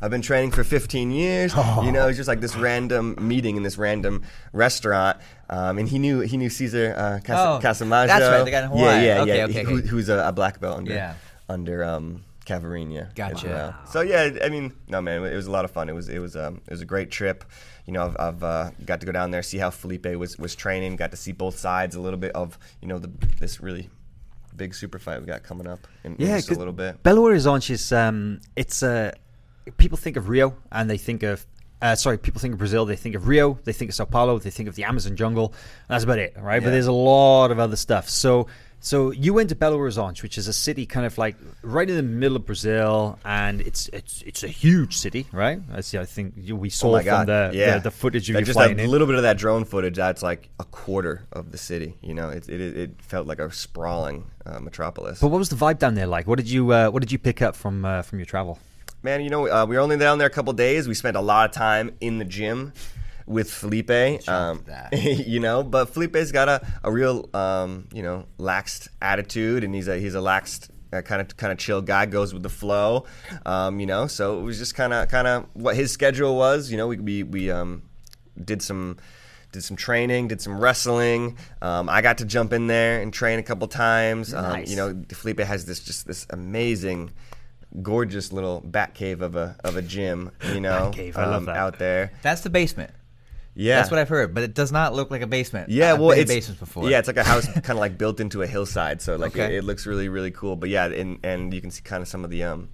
I've been training for 15 years." You know, it's just like this random meeting in this random restaurant. Um, and he knew he knew Caesar uh, Cas- Oh, Casamaggio. that's right, the guy in Hawaii. Yeah, yeah, Okay, yeah. okay, Who- okay. who's a, a black belt under Yeah. under um. Gotcha. well. So yeah, I mean, no man, it was a lot of fun. It was it was um, it was a great trip. You know, I've, I've uh, got to go down there, see how Felipe was was training. Got to see both sides a little bit of you know the this really big super fight we got coming up in, in Yeah, just a little bit. Belo Horizonte is um, it's uh, people think of Rio and they think of. Uh, sorry, people think of Brazil. They think of Rio. They think of Sao Paulo. They think of the Amazon jungle. That's about it, right? But there's a lot of other stuff. So, so you went to Belo Horizonte, which is a city kind of like right in the middle of Brazil, and it's it's it's a huge city, right? I see. I think we saw Oh from god! the, yeah, the the footage That you just a little bit of that drone footage. That's like a quarter of the city. You know, it it, it felt like a sprawling uh, metropolis. but what was the vibe down there like? What did you uh, what did you pick up from uh, from your travel? Man, you know, uh, we were only down there a couple days. We spent a lot of time in the gym with Felipe. Um, that. you know, but Felipe's got a, a real, um, you know, laxed attitude, and he's a he's a laxed. Uh, kind of, kind of chill guy goes with the flow, um, you know. So it was just kind of, kind of what his schedule was. You know, we we, we um, did some did some training, did some wrestling. Um, I got to jump in there and train a couple times. Um, Nice. you know, Felipe has this just this amazing, gorgeous little bat cave of a of a gym. You know, Bat cave, I love um, that. out there. That's the basement. Yeah, That's what I've heard, but it does not look like a basement. Yeah, I've well, it's basements before. Yeah, it's like a house kind of like built into a hillside, so like Okay. it, it looks really really cool. But yeah, and and you can see kind of some of the um,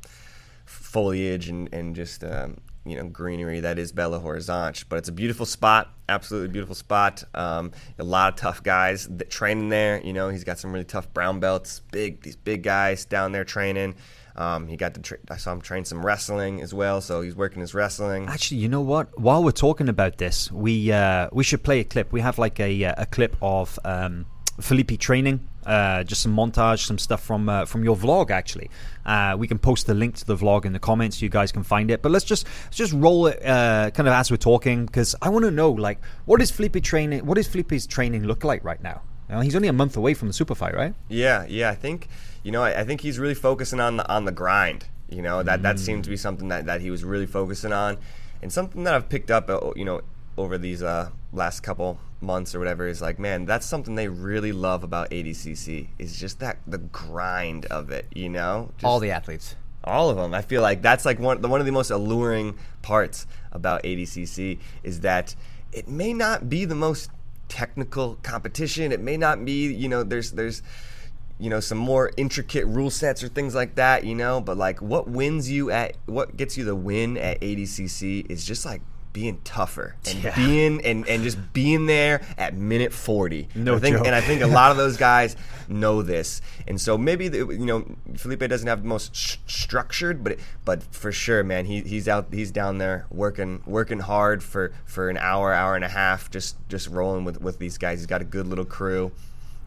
foliage and and just um, you know greenery that is Belo Horizonte. But it's a beautiful spot, absolutely beautiful spot. Um, a lot of tough guys that training there. You know, he's got some really tough brown belts, big these big guys down there training. Um, he got to tra- I saw him train some wrestling as well, so he's working his wrestling. Actually, you know what? While we're talking about this, we uh, we should play a clip. We have like a uh, a clip of um, Felipe training, uh, just some montage, some stuff from uh, from your vlog. Actually, uh, we can post the link to the vlog in the comments. So you guys can find it. But let's just let's just roll it uh, kind of as we're talking because I want to know like what is Felipe training? What does Felipe's training look like right now? You know, he's only a month away from the super fight, right? Yeah, yeah. I think you know. I, I think he's really focusing on the on the grind. You know that that seemed to be something that, that he was really focusing on, and something that I've picked up. uh, You know, over these uh, last couple months or whatever is like, man, that's something they really love about ADCC is just that the grind of it. You know, just all the athletes. all of them. I feel like that's like one the one of the most alluring parts about ADCC is that it may not be the most technical competition. It may not be, you know, there's there's you know some more intricate rule sets or things like that, you know, but like what wins you at what gets you the win at ADCC is just like being tougher and Yeah. being and, and just being there at minute 40 No I think, joke. and I think a lot of those guys know this, and so maybe the, you know Felipe doesn't have the most sh- structured, but but for sure, man, he, he's out, he's down there working working hard for, for an hour, hour and a half, just just rolling with, with these guys. He's got a good little crew.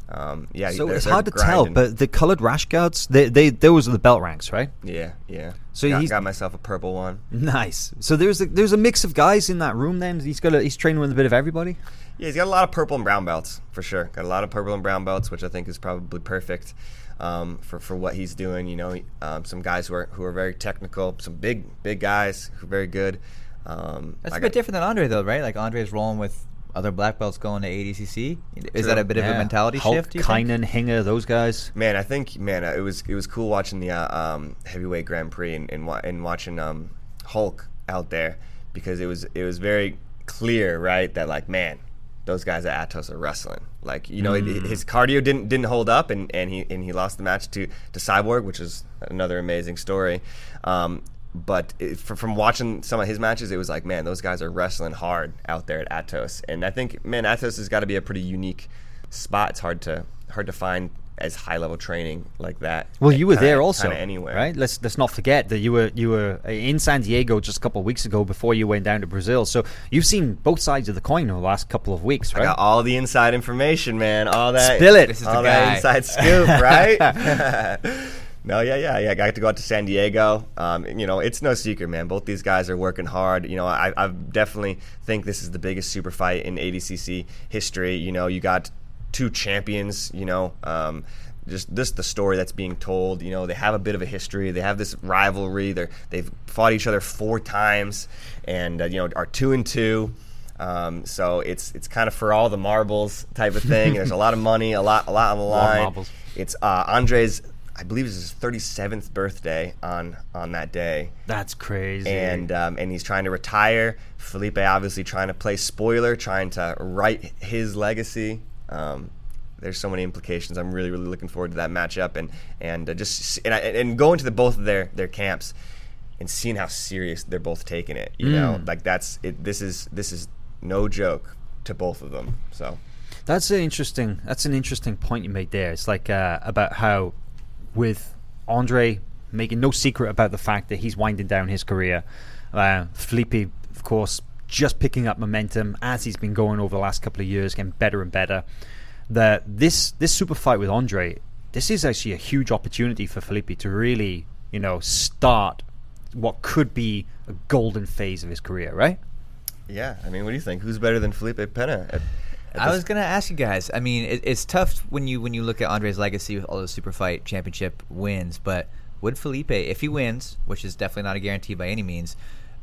Um, yeah, So they're- it's they're hard to tell, but the colored rash guards, they, they those are the belt ranks, right? yeah, yeah. So got, he's- got myself a purple one. Nice. So there's a, there's a mix of guys in that room. Then he's got a, he's training with a bit of everybody. Yeah, he's got a lot of purple and brown belts for sure. Got a lot of purple and brown belts, which I think is probably perfect um, for for what he's doing. You know, um, some guys who are who are very technical, some big big guys who are very good. Um, That's I a bit got- different than Andre, though, right? Like Andre's rolling with other black belts going to ADCC. Is True. that a bit of a mentality Hulk, shift? do you? Kainan, Hinger, those guys. Man, I think man, uh, it was it was cool watching the uh, um, heavyweight Grand Prix and and, and watching um, Hulk out there because it was it was very clear, right, that like man, those guys at Atos are wrestling. Like you know, it- it- his cardio didn't didn't hold up, and, and he and he lost the match to to Cyborg, which is another amazing story. Um, but it, fr- from watching some of his matches, it was like, man, those guys are wrestling hard out there at Atos, and I think, man, Atos has got to be a pretty unique spot. It's hard to hard to find as high level training like that. Well, you were kinda- there also, anywhere, right? Let's let's not forget that you were you were in San Diego just a couple of weeks ago before you went down to Brazil. So you've seen both sides of the coin over the last couple of weeks, I right? got all the inside information, man. All that. Spill it. This is all the that inside scoop, right? no, yeah, yeah, yeah. I got to go out to San Diego. Um, you know, it's no secret, man. Both these guys are working hard. You know, I, I definitely think this is the biggest super fight in ADCC history. You know, you got two champions. You know. Um, just just the story that's being told. You know, they have a bit of a history. They have this rivalry. They're they've fought each other four times, and uh, you know are two and two. Um, so it's it's kind of for all the marbles type of thing. There's a lot of money, a lot a lot on the line. marbles. It's uh, Andre's, I believe, it's his 37th birthday on on that day, That's crazy. and um, and he's trying to retire. Felipe obviously trying to play spoiler, trying to write his legacy. Um, there's so many implications. I'm really really looking forward to that matchup, and and uh, just and, I, and going to the both of their their camps and seeing how serious they're both taking it. You know, like that's it. This is this is no joke to both of them. So. That's an interesting. That's an interesting point you made there. It's like uh, about how, with Andre making no secret about the fact that he's winding down his career, uh, Felipe, of course, just picking up momentum as he's been going over the last couple of years, getting better and better. That this this super fight with Andre, this is actually a huge opportunity for Felipe to really, you know, start what could be a golden phase of his career, right? Yeah, I mean, what do you think? Who's better than Felipe Pena? At, I was gonna ask you guys. I mean, it, it's tough when you when you look at Andre's legacy with all the super fight championship wins. But would Felipe, if he wins, which is definitely not a guarantee by any means,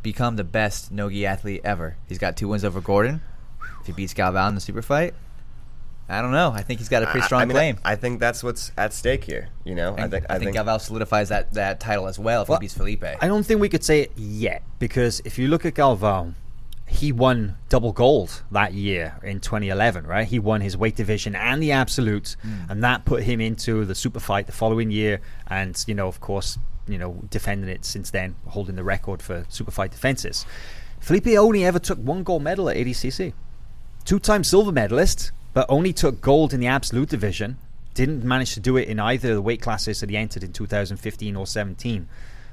become the best nogi athlete ever? He's got two wins over Gordon. If he beats Galvao in the super fight, I don't know. I think he's got a pretty strong I mean, claim. I, I think that's what's at stake here. You know, I And think I think Galvao solidifies that, that title as well if Well, he beats Felipe. I don't think we could say it yet because if you look at Galvao, he won double gold that year in 2011, right? He won his weight division and the absolute, hmm. and that put him into the super fight the following year. And you know, of course, you know, defending it since then, holding the record for super fight defenses. Felipe only ever took one gold medal at ADCC, two-time silver medalist, but only took gold in the absolute division. Didn't manage to do it in either of the weight classes that he entered in 2015 or 17.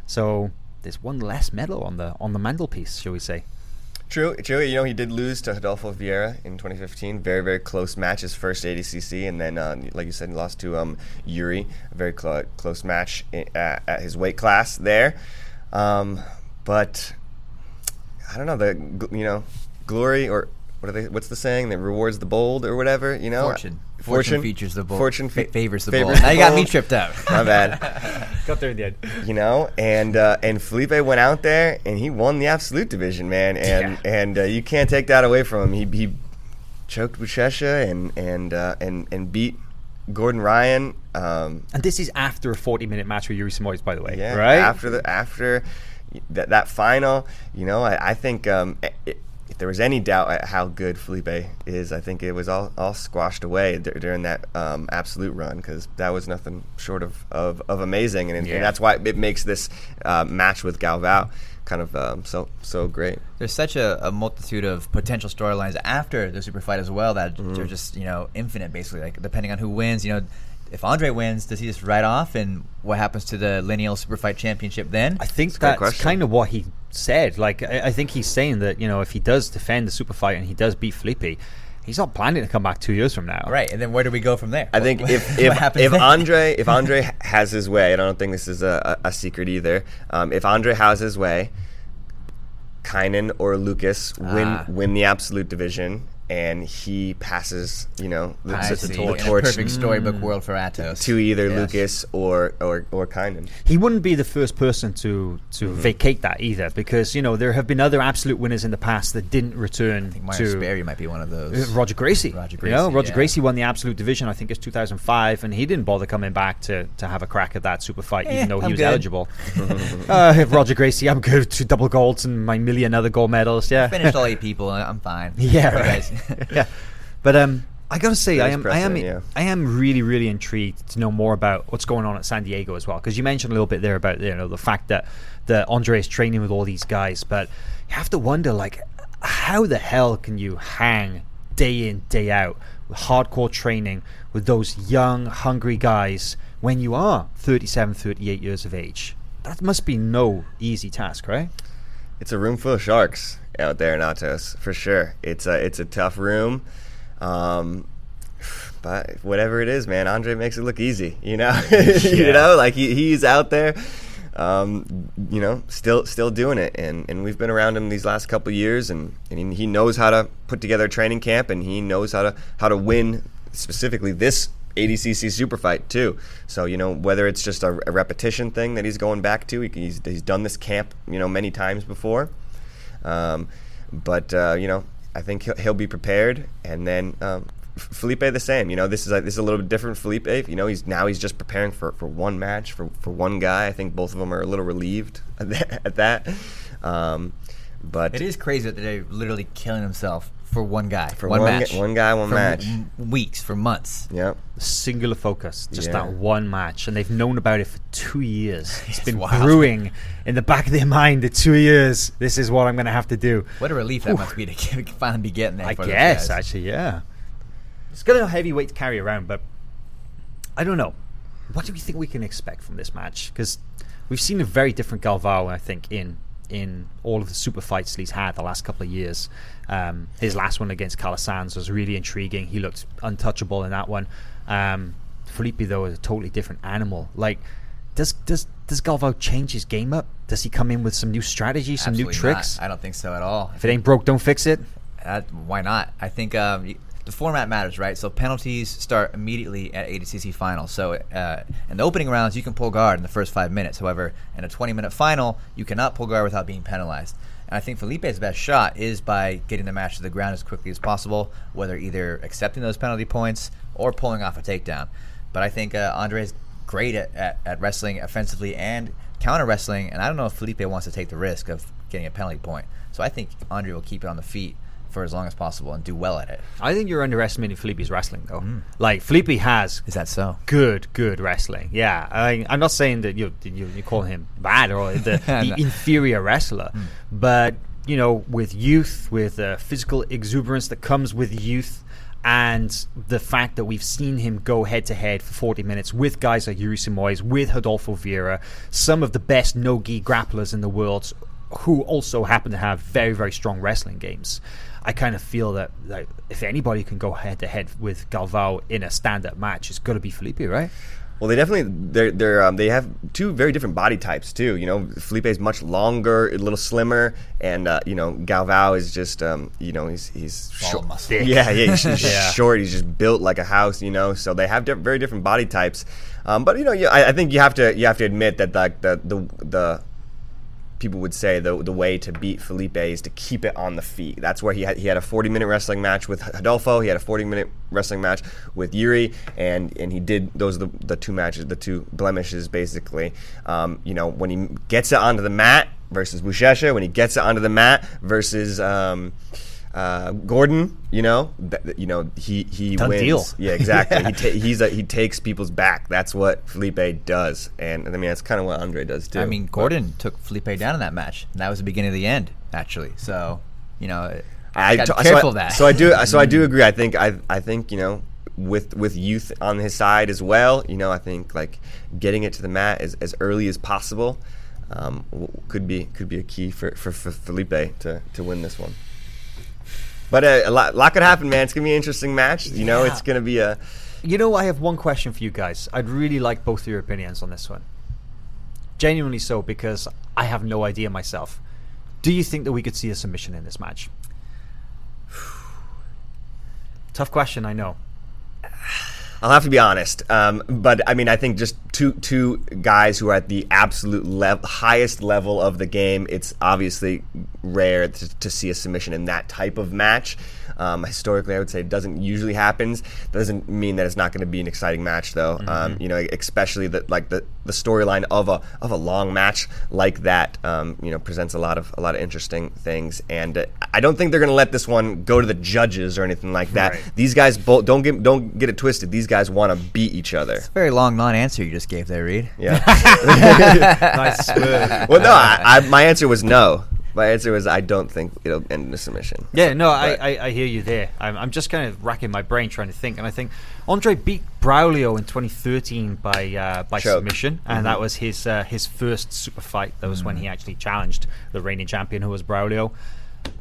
So there's one less medal on the on the mantelpiece, shall we say? True, true. You know, he did lose to Adolfo Vieira in 2015. Very, very close match, his first ADCC, and then, uh, like you said, he lost to um, Yuri. A very clo- close match i- at, at his weight class there. Um, but I don't know the you know glory or what are they? What's the saying that rewards the bold or whatever? You know, Fortune. Fortune features the bold. Fortune Fa- fa- favors the favors bold. Now you got me tripped up. My bad. Got there in the end. you know and uh, and Felipe went out there and he won the absolute division man and and uh, you can't take that away from him he, he choked Buchecha and and uh, and and beat Gordon Ryan um, And this is after a 40 minute match with Yuri Simoes, by the way, yeah right? after the after that that final you know I, I think um, i i if there was any doubt at how good Felipe is, I think it was all, all squashed away dur- during that um, absolute run because that was nothing short of, of, of amazing, and, Yeah. and that's why it makes this uh, match with Galvao kind of um, so so great. there's such a, a multitude of potential storylines after the super fight as well that Mm-hmm. they're just you know infinite basically like depending on who wins you know if Andre wins does he just ride off and what happens to the lineal super fight championship then I think a great that's kind of what he said. Like, I, I think he's saying that, you know, if he does defend the super fight and he does beat Felipe, he's not planning to come back two years from now. right and then where do we go from there I think if if, if? Andre if Andre has his way, and I don't think this is a, a, a secret either. Um, if Andre has his way, Kainan or Lucas win Ah. win the absolute division, and he passes, you know, the, I the- see. the In a torch perfect storybook world for Atos to either Yes. Lucas or or or Kainan. He wouldn't be the first person to to Mm-hmm. vacate that either, because you know there have been other absolute winners in the past that didn't return I think Mario Sperry might be one of those Uh, Roger Gracie. Roger You know, Roger yeah. Gracie won the absolute division. I think it's 2005, and he didn't bother coming back to, to have a crack at that super fight, Eh, even though he I'm was good. eligible. uh, Roger Gracie, I'm good. Two double golds and my million other gold medals. Yeah, finished all eight people I'm fine yeah, right. yeah. But um, I gotta say, I am, I am, yeah. I am really, really intrigued to know more about what's going on at San Diego as well. Because you mentioned a little bit there about you know the fact that that Andre is training with all these guys, but you have to wonder like, how the hell can you hang day in day out with hardcore training with those young, hungry guys when you are 37, 38 years of age. That must be no easy task, right? It's a room full of sharks out there in Atos for sure. It's a it's a tough room, um, but whatever it is, man, Andre makes it look easy. You know, you know, like he, he's out there, um, you know, still still doing it, and, and we've been around him these last couple of years, and, and he- he knows how to put together a training camp, and he knows how to how to win specifically this ADCC super fight too. So you know whether it's just a, a repetition thing that he's going back to, he, he's he's done this camp you know many times before. Um, but uh, you know, I think he'll, he'll be prepared, and then um, Felipe the same. You know, this is like, this is a little bit different. Felipe, you know, he's now he's just preparing for, for one match for, for one guy. I think both of them are a little relieved at that. At that. Um, but It is crazy that they're literally killing himself for one guy, For one, one match, one guy, one for match. m- weeks, for months. Yep. Singular focus, just Yeah. that one match, and they've known about it for two years. It's been wild. brewing in the back of their mind. The two years. This is what I'm going to have to do. What a relief that must be to get- finally be getting there. I for those guess guys. actually, yeah. It's got a heavy weight to carry around, but I don't know. What do we think we can expect from this match? Because we've seen a very different Galvao, I think, in in all of the super fights that he's had the last couple of years. Um, his last one against Calasans was really intriguing. He looked untouchable in that one. Um, Felipe though is a totally different animal. Like, does does does Galvao change his game up? Does he come in with some new strategy, some new Absolutely not. tricks? I don't think so at all. If it ain't broke, don't fix it. Uh, why not? I think um, the format matters, right? So penalties start immediately at ADCC finals. So uh, in the opening rounds, you can pull guard in the first five minutes. However, in a 20-minute final, you cannot pull guard without being penalized. And I think Felipe's best shot is by getting the match to the ground as quickly as possible, whether either accepting those penalty points or pulling off a takedown. But I think uh, Andre's great at, at, at wrestling offensively and counter wrestling, and I don't know if Felipe wants to take the risk of getting a penalty point. So I think Andre will keep it on the feet for as long as possible and do well at it. I think you're underestimating Felipe's wrestling, though. Like Felipe has Is that so? good, good wrestling. Yeah, I, I'm not saying that you you, you call him bad or the, the inferior wrestler, but you know, with youth, with uh, physical exuberance that comes with youth, and the fact that we've seen him go head to head for 40 minutes with guys like Yuri Simoes, with Rodolfo Vieira, some of the best no-gi grapplers in the world, who also happen to have very, very strong wrestling games. I kind of feel that, that if anybody can go head to head with Galvao in a stand-up match, it's got to be Felipe, right? Well, they definitely they're they're um, they have two very different body types too. You know, Felipe is much longer, a little slimmer, and uh, you know Galvao is just um, you know he's he's short. muscle. Yeah, yeah, he's just Yeah. short. He's just built like a house. You know, so they have di- very different body types. Um, but you know, you, I, I think you have to you have to admit that like the the the people would say the the way to beat Felipe is to keep it on the feet. That's where he had he had a 40 minute wrestling match with Adolfo. He had a 40 minute wrestling match with Yuri, and and he did those are the the two matches, the two blemishes basically. Um, you know when he gets it onto the mat versus Buchecha, when he gets it onto the mat versus. Um, uh, Gordon, you know, th- you know he he Done wins. deal. Yeah, exactly. He ta- he's a, he takes people's back. That's what Felipe does, and I mean that's kind of what Andre does too. I mean, But- Gordon took Felipe down in that match. And that was the beginning of the end, actually. So, you know, I got t- careful so I, of that. So I do. So I do agree. I think. I. I think you know, with with youth on his side as well. You know, I think like getting it to the mat as, as early as possible um, could be could be a key for, for, for Felipe to, to win this one. But uh, a lot, lot could happen, man. It's gonna be an interesting match. You know, it's gonna be a. You know, I have one question for you guys. I'd really like both of your opinions on this one. Genuinely so, because I have no idea myself. Do you think that we could see a submission in this match? Tough question, I know. I'll have to be honest, um, but I mean, I think just two two guys who are at the absolute highest level of the game. It's obviously rare to, to see a submission in that type of match. Um, historically, I would say it doesn't usually happens. Doesn't mean that it's not going to be an exciting match, though. Um, you know, especially the like the, the storyline of a of a long match like that. Um, you know, presents a lot of a lot of interesting things, and uh, I don't think they're going to let this one go to the judges or anything like that. Right. These guys both don't get don't get it twisted. These guys want to beat each other. very long non-answer you just gave there, Reid. Yeah. nice swerve. well, no, I, I, my answer was no. My answer was I don't think it'll end in a submission. Yeah, no, I, I, I hear you there. I'm, I'm just kind of racking my brain trying to think, and I think Andre beat Braulio in 2013 by uh, by Choke. submission, and Mhm. that was his uh, his first super fight. That was when he actually challenged the reigning champion, who was Braulio.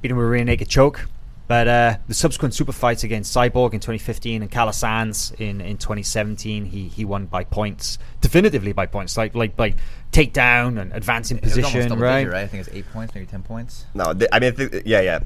Beat him with a rear naked choke. But uh, the subsequent super fights against Cyborg in 2015 and Calasans in, in 2017, he, he won by points, definitively by points, like like by takedown and advancing It was position, right? digit, right? I think it's eight points, maybe ten points. No, th- I mean, I think, yeah, yeah,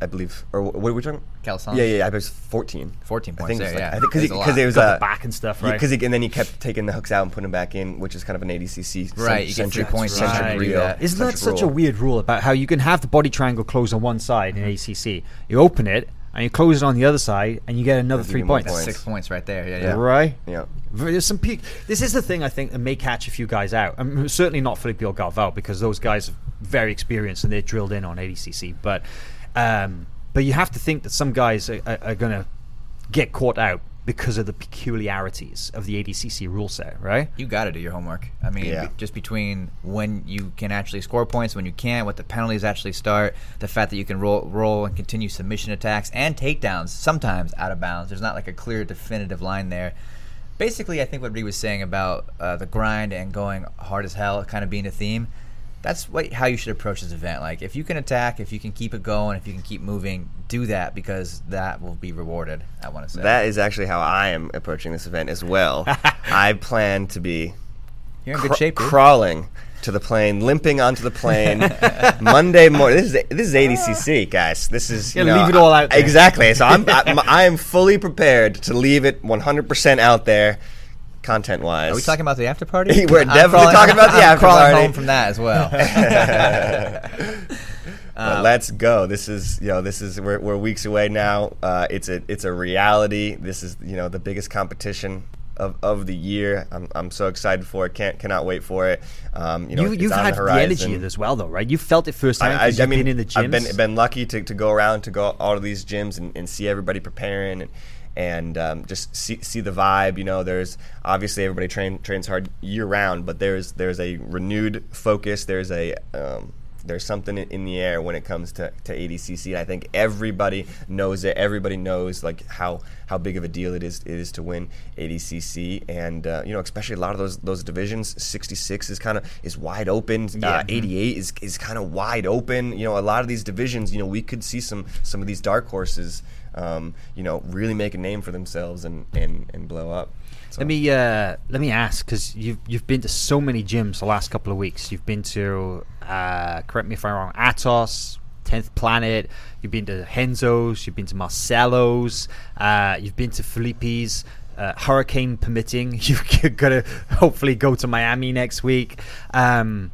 I believe. Or what were we talking? Calisthenics? Yeah, yeah, yeah. I was fourteen. 14 I points think it there, like, yeah. I think There's because lot. it was Got the uh, back and stuff, yeah, right? 'cause he- and then he kept taking the hooks out and putting them back in, which is kind of an ADCC Right, you get centric, three points centric to do reel, that. Isn't that centric such a weird rule about how you can have the body triangle close on one side in ADCC? You open it and you close it on the other side, and you get another Give three points. points. Six points right there. Yeah, Yeah. yeah. Right? Yeah. There's some peak. This is the thing I think that may catch a few guys out. Um, certainly not Felipe Galvao because those guys are very experienced and they're drilled in on ADCC. But um, but you have to think that some guys are, are, are going to get caught out because of the peculiarities of the ADCC rule set, right? You got to do your homework. I mean, Yeah. just between when you can actually score points, when you can't, what the penalties actually start, the fact that you can roll, roll and continue submission attacks and takedowns sometimes out of bounds. There's not like a clear, definitive line there. Basically, I think what Reid was saying about uh, the grind and going hard as hell, kind of being a theme. That's what how you should approach this event. Like, if you can attack, if you can keep it going, if you can keep moving, do that because that will be rewarded. I want to say That is actually how I am approaching this event as well. I plan to be you're in good shape. dude. crawling to the plane, limping onto the plane Monday morning. This is this is ADCC, guys. This is you Yeah, know, leave it all out there. Exactly. So I'm I, I am fully prepared to leave it 100 percent out there, content wise. Are we talking about the after party? We're I'm definitely crawling- talking about the I'm after crawling party. home from that as well. But let's go. This is you know this is we're, we're weeks away now. Uh, it's a it's a reality. This is you know the biggest competition of, of the year. I'm, I'm so excited for it. Can't cannot wait for it. Um, you know you, on had the the, energy as well, though, right? You felt it firsthand I, I, I you've mean, been in the gyms. I've been been lucky to, to go around to go all of these gyms and, and see everybody preparing and and um, just see, see the vibe. You know, there's obviously everybody train, trains hard year round, but there's there's a renewed focus. There's a um, there's something in- the air when it comes to, to ADCC. I think everybody knows it. Everybody knows like how, how big of a deal it is it is to win ADCC, and uh, you know especially a lot of those those divisions. 66 is kind of is wide open. Uh, 88 is is kind of wide open. You know a lot of these divisions. You know we could see some some of these dark horses. Um, you know, really make a name for themselves and, and, and blow up. So- Let me uh, let me ask because you've you've been to so many gyms the last couple of weeks. You've been to uh, correct me if I'm wrong, Atos, Tenth Planet. You've been to Renzo's. You've been to Marcelo's. Uh, you've been to Felipe's. Uh, hurricane permitting, you're gonna hopefully go to Miami next week. Um,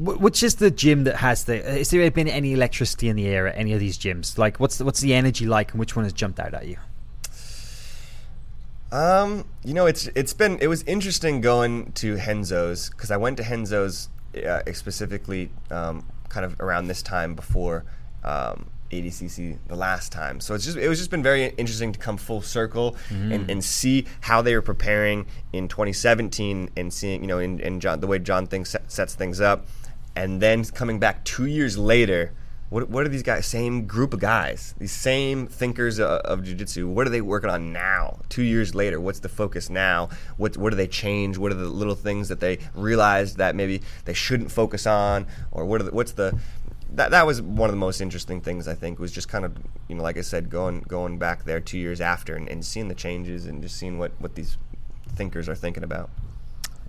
which is the gym that has the? Has there been any electricity in the air at any of these gyms? Like, what's the, what's the energy like, and which one has jumped out at you? Um, you know, it's it's been it was interesting going to Renzo's because I went to Renzo's uh, specifically um, kind of around this time before um, ADCC the last time. So it's just it was just been very interesting to come full circle and, and see how they were preparing in 2017 and seeing you know in, in John the way John thinks sets things up, and then coming back two years later. What, what are these guys? Same group of guys, these same thinkers of, of jiu-jitsu. What are they working on now? Two years later, what's the focus now? What what do they change? What are the little things that they realized that maybe they shouldn't focus on? Or what are the, what's the that that was one of the most interesting things I think was just kind of you know like I said going going back there two years after and, and seeing the changes and just seeing what what these thinkers are thinking about.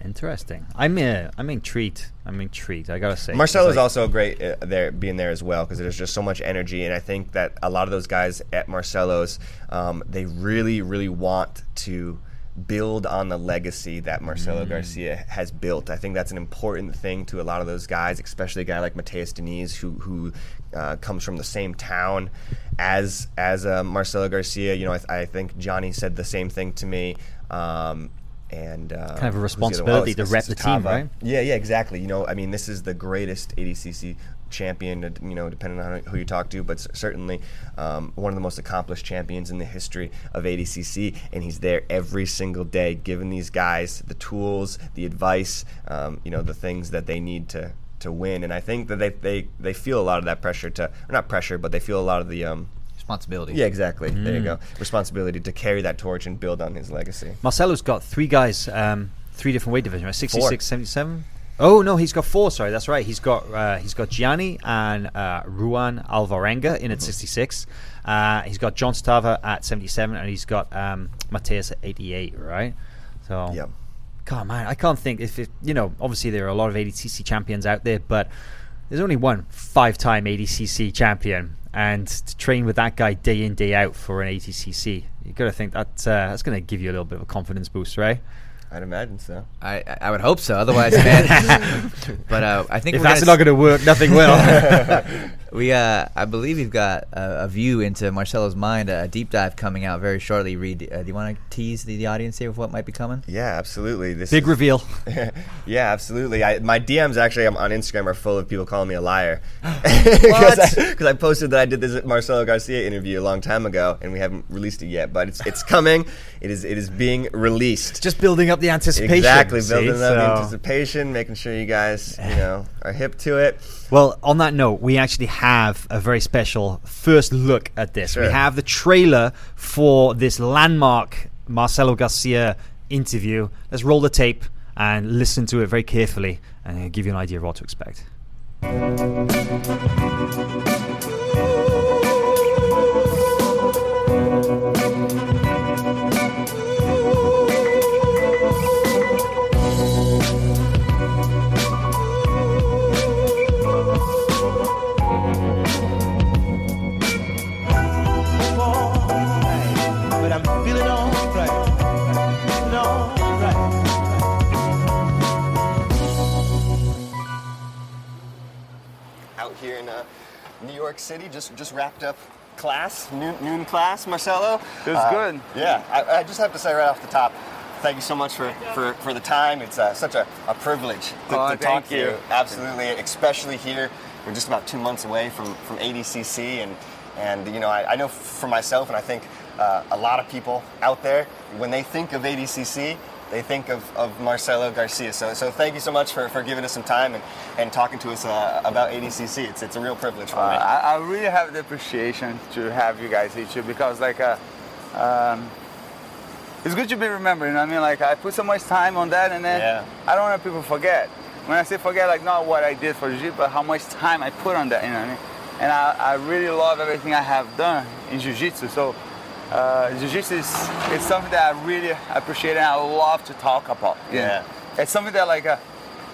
Interesting. I'm uh, I'm intrigued. I'm intrigued. I gotta say. Marcelo is like- also great uh, there, being there as well, because there's just so much energy, and I think that a lot of those guys at Marcelo's, um, they really, really want to build on the legacy that Marcelo Garcia has built. I think that's an important thing to a lot of those guys, especially a guy like Mateus Diniz, who who uh, comes from the same town as as uh, Marcelo Garcia. You know, I, th- I think Johnny said the same thing to me. Um, and uh, Kind of a who's the other responsibility to rep the team, right? Yeah, yeah, exactly. You know, I mean, this is the greatest ADCC champion, uh, you know, depending on who you talk to, but certainly um, one of the most accomplished champions in the history of ADCC. And he's there every single day, giving these guys the tools, the advice, um, you know, the things that they need to to win, and I think that they they, they feel a lot of that pressure to or not pressure, but they feel a lot of the um, Responsibility. yeah exactly there you go responsibility to carry that torch and build on his legacy. Marcelo's got three guys, um, three different weight divisions, right? 66, 77. Oh no, he's got four. Sorry, that's right. He's got uh, he's got Gianni and uh, Ruan Alvarenga in at 66. Uh, he's got John Stava at 77, and he's got um, Mateus at 88. Right. So Yep. God, man, I can't think if it. You know, obviously there are a lot of ADCC champions out there, but there's only one five-time ADCC champion, and to train with that guy day in day out for an ADCC, you got to think that uh, that's going to give you a little bit of a confidence boost, right? I'd imagine so. I, I- I would hope so. Otherwise, man. but uh, I think If that's gonna not going to work, nothing will. We, uh, I believe we've got a, a view into Marcelo's mind, a deep dive coming out very shortly. Reid, uh, do you want to tease the, the audience here with what might be coming? Yeah, absolutely. This Big is- reveal. yeah, absolutely. I, my DMs actually um, on Instagram are full of people calling me a liar because I, 'cause I posted that I did this Marcelo Garcia interview a long time ago, and we haven't released it yet. But it's it's coming. It is it is being released. Just building up the anticipation. exactly see? building up the anticipation, making sure you guys you know are hip to it. Well, on that note, we actually have a very special first look at this. We have the trailer for this landmark Marcelo Garcia interview. Let's roll the tape and listen to it very carefully and give you an idea of what to expect. York City. Just just wrapped up class, noon, noon class, Marcelo. Feels Uh, good. Yeah, I, I just have to say right off the top, thank you so much for, for, for the time. It's uh, such a, a privilege to, Oh, to talk to you. you. Absolutely, especially here. We're just about two months away from, from ADCC, and and you know I, I know for myself, and I think uh, a lot of people out there, when they think of ADCC, they think of, of Marcelo Garcia. So, so thank you so much for, for giving us some time and, and talking to us uh, about ADCC. It's, it's a real privilege for Uh, me. I, I really have the appreciation to have you guys here too because like uh, um, it's good to be remembered. You know what I mean? Like I put so much time on that, and then Yeah. I don't want people to forget. When I say forget, like not what I did for jiu Jitsu, but how much time I put on that. You know what I mean? And I, I really love everything I have done in jiu-jitsu. So uh, jiu-jitsu is it's something that I really appreciate and I love to talk about. you know? Yeah. It's something that like uh,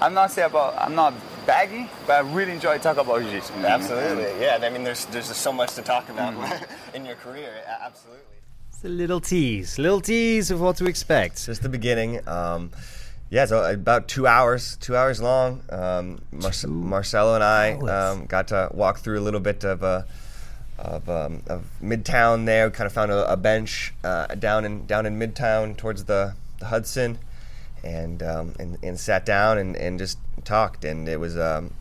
I'm not saying about I'm not baggy, but I really enjoy talking about jiu-jitsu. you know what I mean? Absolutely, yeah. I mean, there's there's just so much to talk about in your career. Absolutely. It's a little tease, little tease of what to expect. Just the beginning. Um, yeah, so about two hours, two hours long. Um, Marce- Marcelo and I um, got to walk through a little bit of uh, of, um, of Midtown. There, we kind of found a, a bench uh, down in down in Midtown towards the, the Hudson, and, um, and and sat down and, and just talked. And it was um,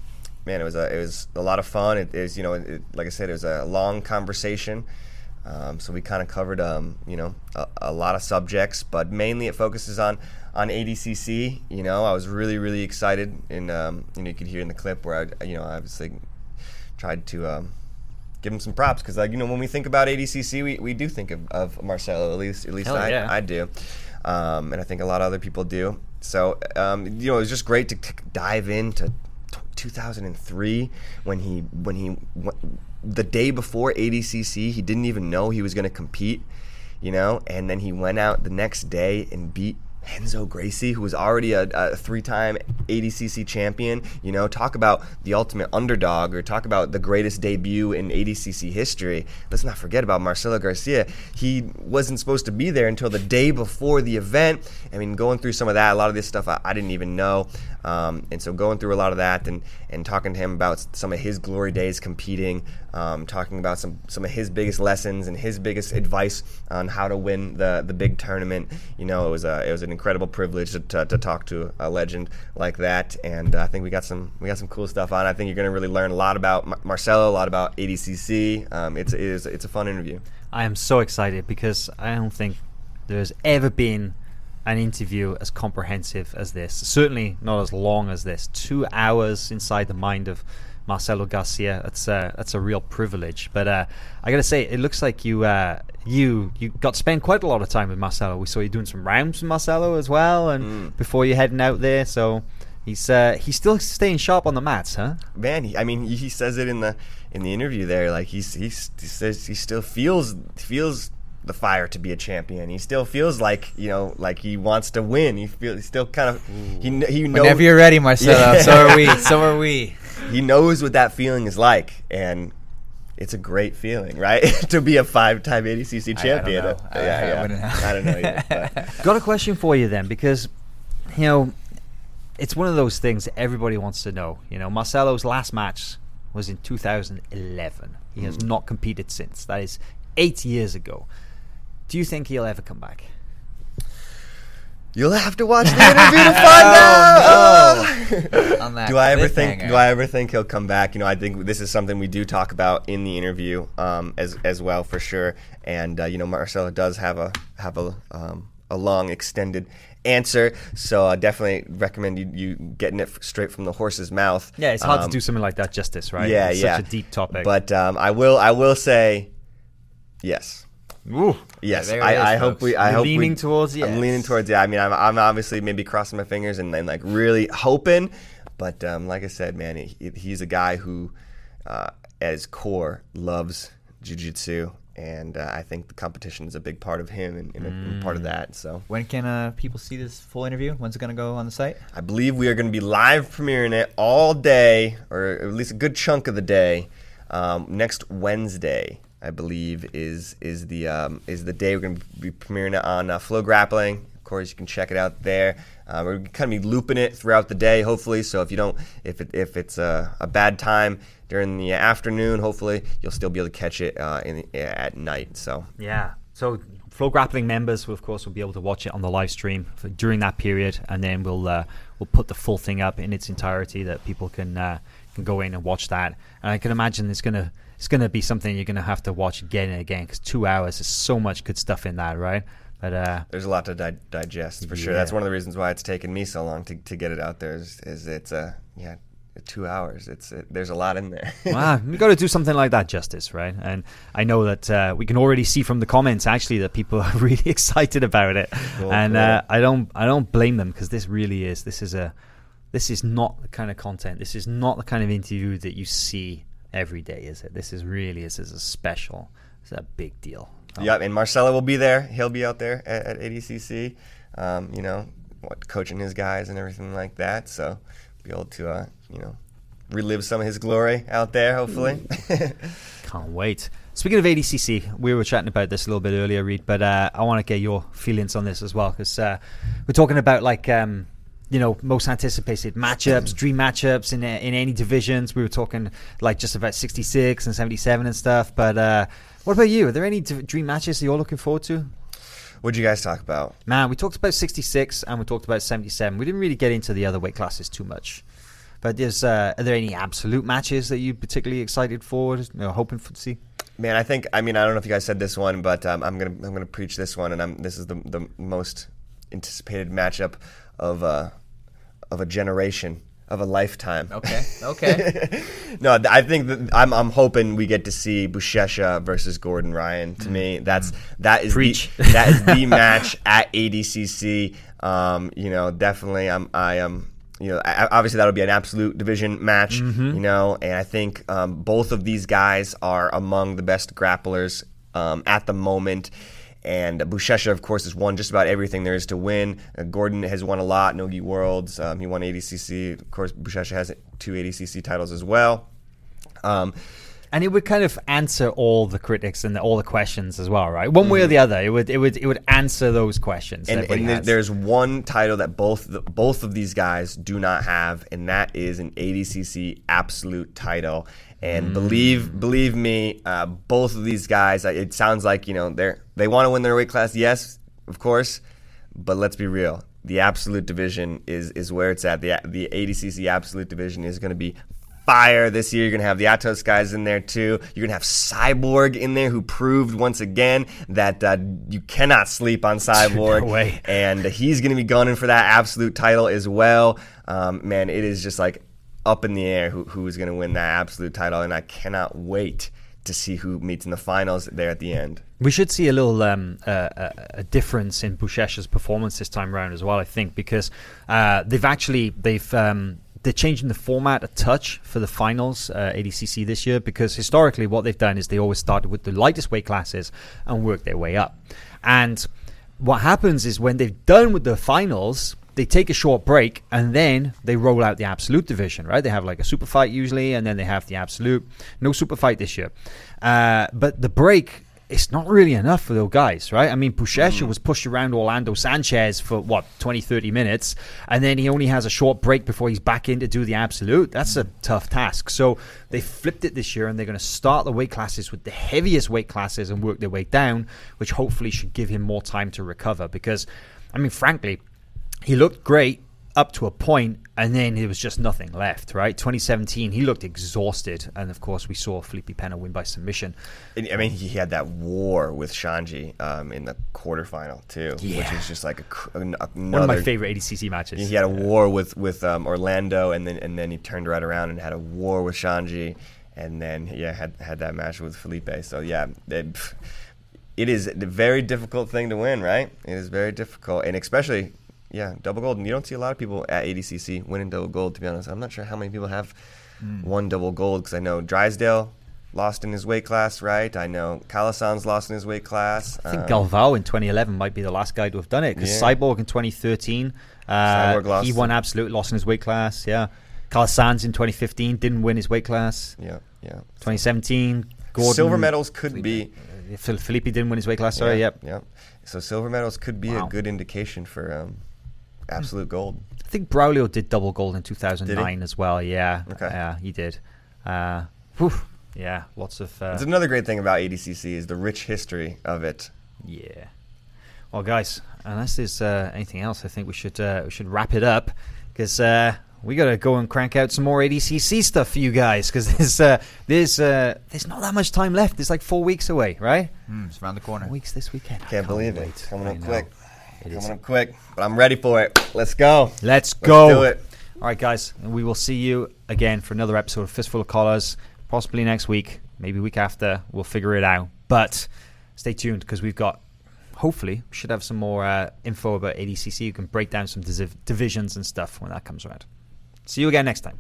man, it was a it was a lot of fun. It, it was you know, it, like I said, it was a long conversation. Um, so we kind of covered, um, you know, a, a lot of subjects, but mainly it focuses on on ADCC. You know, I was really really excited, and um, you know, you could hear in the clip where I, you know, obviously tried to give him some props because, like, you know, when we think about ADCC, we, we do think of, of Marcelo. At least at least Hell I, yeah. I do, um, and I think a lot of other people do. So um, you know, it was just great to, to dive into. t- 2003 when he when he went, the day before ADCC he didn't even know he was going to compete you know and then he went out the next day and beat Renzo Gracie, who was already a, a three-time ADCC champion, you know, talk about the ultimate underdog, or talk about the greatest debut in ADCC history. Let's not forget about Marcelo Garcia. He wasn't supposed to be there until the day before the event. I mean, going through some of that, a lot of this stuff I, I didn't even know, um, and so going through a lot of that and and talking to him about some of his glory days competing, um, talking about some some of his biggest lessons and his biggest advice on how to win the the big tournament. You know, it was a it was an incredible privilege to, to, to talk to a legend like that, and uh, I think we got some we got some cool stuff on. I think you're going to really learn a lot about Mar- Marcelo, a lot about ADCC. Um, it's it is it's a fun interview. I am so excited because I don't think there's ever been an interview as comprehensive as this. Certainly not as long as this. Two hours inside the mind of Marcelo Garcia. That's uh, that's a real privilege. But uh, I got to say, it looks like you uh, you you got to spend quite a lot of time with Marcelo. We saw you doing some rounds with Marcelo as well, and Mm. before you heading out there. So he's uh, he's still staying sharp on the mats, huh? Man, he, I mean, he, he says it in the in the interview there. Like he's, he's he says he still feels feels the fire to be a champion. He still feels like you know like he wants to win. He feels he still kind of he he knows. Whenever you're ready, Marcelo. So are we. So are we. He knows what that feeling is like, and it's a great feeling, right? to be a five-time ADCC I- I don't champion. know. Yeah, I yeah. I don't know. Either. Got a question for you then, because you know it's one of those things that everybody wants to know. You know, Marcelo's last match was in 2011. He has Mm. not competed since. That is eight years ago. Do you think he'll ever come back? You'll have to watch the interview to find out. Oh, do I ever think? Do I ever think he'll come back? You know, I think this is something we do talk about in the interview um, as as well for sure. And uh, you know, Marcelo does have a have a um, a long extended answer, so I definitely recommend you, you getting it f- straight from the horse's mouth. Yeah, it's hard Um, to do something like that justice, right? Yeah, it's yeah. Such a deep topic. But um, I will I will say yes. Ooh. Yes, there it I, is, I hope we. I You're hope leaning we, towards yes. I'm leaning towards yeah. I mean, I'm, I'm obviously maybe crossing my fingers and then like really hoping, but um, like I said, man, he, he's a guy who, uh, at his core, loves jujitsu, and uh, I think the competition is a big part of him and, and, a- and part of that. So When can uh, people see this full interview? When's it going to go on the site? I believe we are going to be live premiering it all day, or at least a good chunk of the day. Um, next Wednesday, I believe, is is the um, is the day we're going to be premiering it on uh, Flow Grappling. Of course, you can check it out there. Uh, we're kind of be looping it throughout the day, hopefully. So if you don't, if it, if it's a, a bad time during the afternoon, hopefully you'll still be able to catch it uh, in at night. So Yeah. So Flow Grappling members will, of course, will be able to watch it on the live stream during that period, and then we'll uh, we'll put the full thing up in its entirety that people can uh, can go in and watch that. And I can imagine it's gonna it's gonna be something you're gonna have to watch again and again because two hours is so much good stuff in that, right? But uh, there's a lot to di- digest for sure. That's one of the reasons why it's taken me so long to, to get it out there. Is, is it's uh, yeah, two hours. It's it, there's a lot in there. wow, we got to do something like that justice, right? And I know that uh, we can already see from the comments actually that people are really excited about it, Cool, and cool. Uh, I don't I don't blame them because this really is this is a this is not the kind of content. This is not the kind of interview that you see every day, is it? This is really this is a special. It's a big deal. Yep, and Marcelo will be there. He'll be out there at, at ADCC, um, you know, what, coaching his guys and everything like that. So be able to, uh, you know, relive some of his glory out there, hopefully. Can't wait. Speaking of ADCC, we were chatting about this a little bit earlier, Reid, but uh, I want to get your feelings on this as well because uh, we're talking about like um, you know most anticipated matchups, dream matchups in in any divisions. We were talking like just about sixty six and seventy seven and stuff. But uh, what about you? Are there any dream matches that you're looking forward to? What'd you guys talk about? Man, we talked about 66 and we talked about 77. We didn't really get into the other weight classes too much. But there's, uh, are there any absolute matches that you're particularly excited for, you know, hoping for to see? Man, I think I mean I don't know if you guys said this one, but um, I'm gonna I'm gonna preach this one, and I'm this is the the most anticipated matchup of uh, of a generation of a lifetime. Okay, okay. no, I think that I'm I'm hoping we get to see Buchecha versus Gordon Ryan. To me, that's that is Preach. The, that is the match at ADCC. Um, you know, definitely, I'm I am. You know, I- obviously that'll be an absolute division match. You know, and I think um, both of these guys are among the best grapplers um, at the moment. And Buchecha, of course, has won just about everything there is to win. Uh, Gordon has won a lot, Nogi Worlds. Um, he won ADCC. Of course, Buchecha has two ADCC titles as well. Um, And it would kind of answer all the critics and all the questions as well, right? One way or the other, it would it would it would answer those questions. and, and there- there's one title that both the, both of these guys do not have, and that is an ADCC absolute title. And believe believe me, uh, both of these guys, it sounds like you know they're they want to win their weight class. Yes, of course, but let's be real. The absolute division is is where it's at. The the ADCC absolute division is going to be fire this year. You're going to have the Atos guys in there too. You're going to have Cyborg in there, who proved once again that uh, you cannot sleep on Cyborg. No way. And he's going to be gunning for that absolute title as well. Um, man, it is just like up in the air who, who is going to win that absolute title, and I cannot wait to see who meets in the finals there at the end. We should see a little um, uh, a, a difference in Buchecha's performance this time around as well. I think because uh, they've actually they've um, they're changing the format a touch for the finals uh, ADCC this year because historically what they've done is they always started with the lightest weight classes and worked their way up. And what happens is when they've done with the finals, they take a short break and then they roll out the absolute division, right? They have like a super fight usually, and then they have the absolute. No super fight this year, uh, but the break. It's not really enough for those guys, right? I mean, Buchecha was pushed around Orlando Sanchez for what 20, 30 minutes, and then he only has a short break before he's back in to do the absolute. That's a tough task. So they flipped it this year, and they're going to start the weight classes with the heaviest weight classes and work their way down, which hopefully should give him more time to recover. Because, I mean, frankly, he looked great up to a point, and then there was just nothing left. Right, 2017, he looked exhausted, and of course, we saw Felipe Pena win by submission. And, I mean, he had that war with Shanji um, in the quarterfinal too, which Yeah. is just like a, another, One of my favorite ADCC matches. He had a war with with um, Orlando, and then and then he turned right around and had a war with Shanji, and then yeah had had that match with Felipe. So yeah, it is a very difficult thing to win, right? It is very difficult, and especially yeah, double gold. And you don't see a lot of people at ADCC winning double gold. To be honest, I'm not sure how many people have won double gold because I know Drysdale lost in his weight class, right? I know Calasans lost in his weight class. I think Um, Galvao in 2011 might be the last guy to have done it because Yeah. Cyborg in 2013, uh, Cyborg lost he won absolute, lost in his weight class. Yeah, Calasans in 2015 didn't win his weight class. Yeah, yeah. 2017, Gordon silver medals could be uh, Felipe didn't win his weight class. Sorry, yeah, yep. Yep. So silver medals could be Wow. a good indication for um, absolute gold. I think Braulio did double gold in 2009 as well. Yeah, Okay. yeah, he did. Uh, whew, yeah, lots of. Uh, It's another great thing about ADCC is the rich history of it. Yeah. Well, guys, unless there's uh, anything else, I think we should uh, we should wrap it up because uh, we got to go and crank out some more ADCC stuff for you guys because there's uh, there's uh, there's not that much time left. It's like four weeks away, right? Mm, it's around the corner. Four weeks this weekend. I Can't believe it. wait. It's coming I up know. quick. It coming is. up quick. But I'm ready for it. Let's go. Let's go. do it. All right, guys, we will see you again for another episode of Fistful of Collars, possibly next week, maybe week after. We'll figure it out. But stay tuned because we've got, hopefully, we should have some more uh, info about ADCC. You can break down some div- divisions and stuff when that comes around. See you again next time.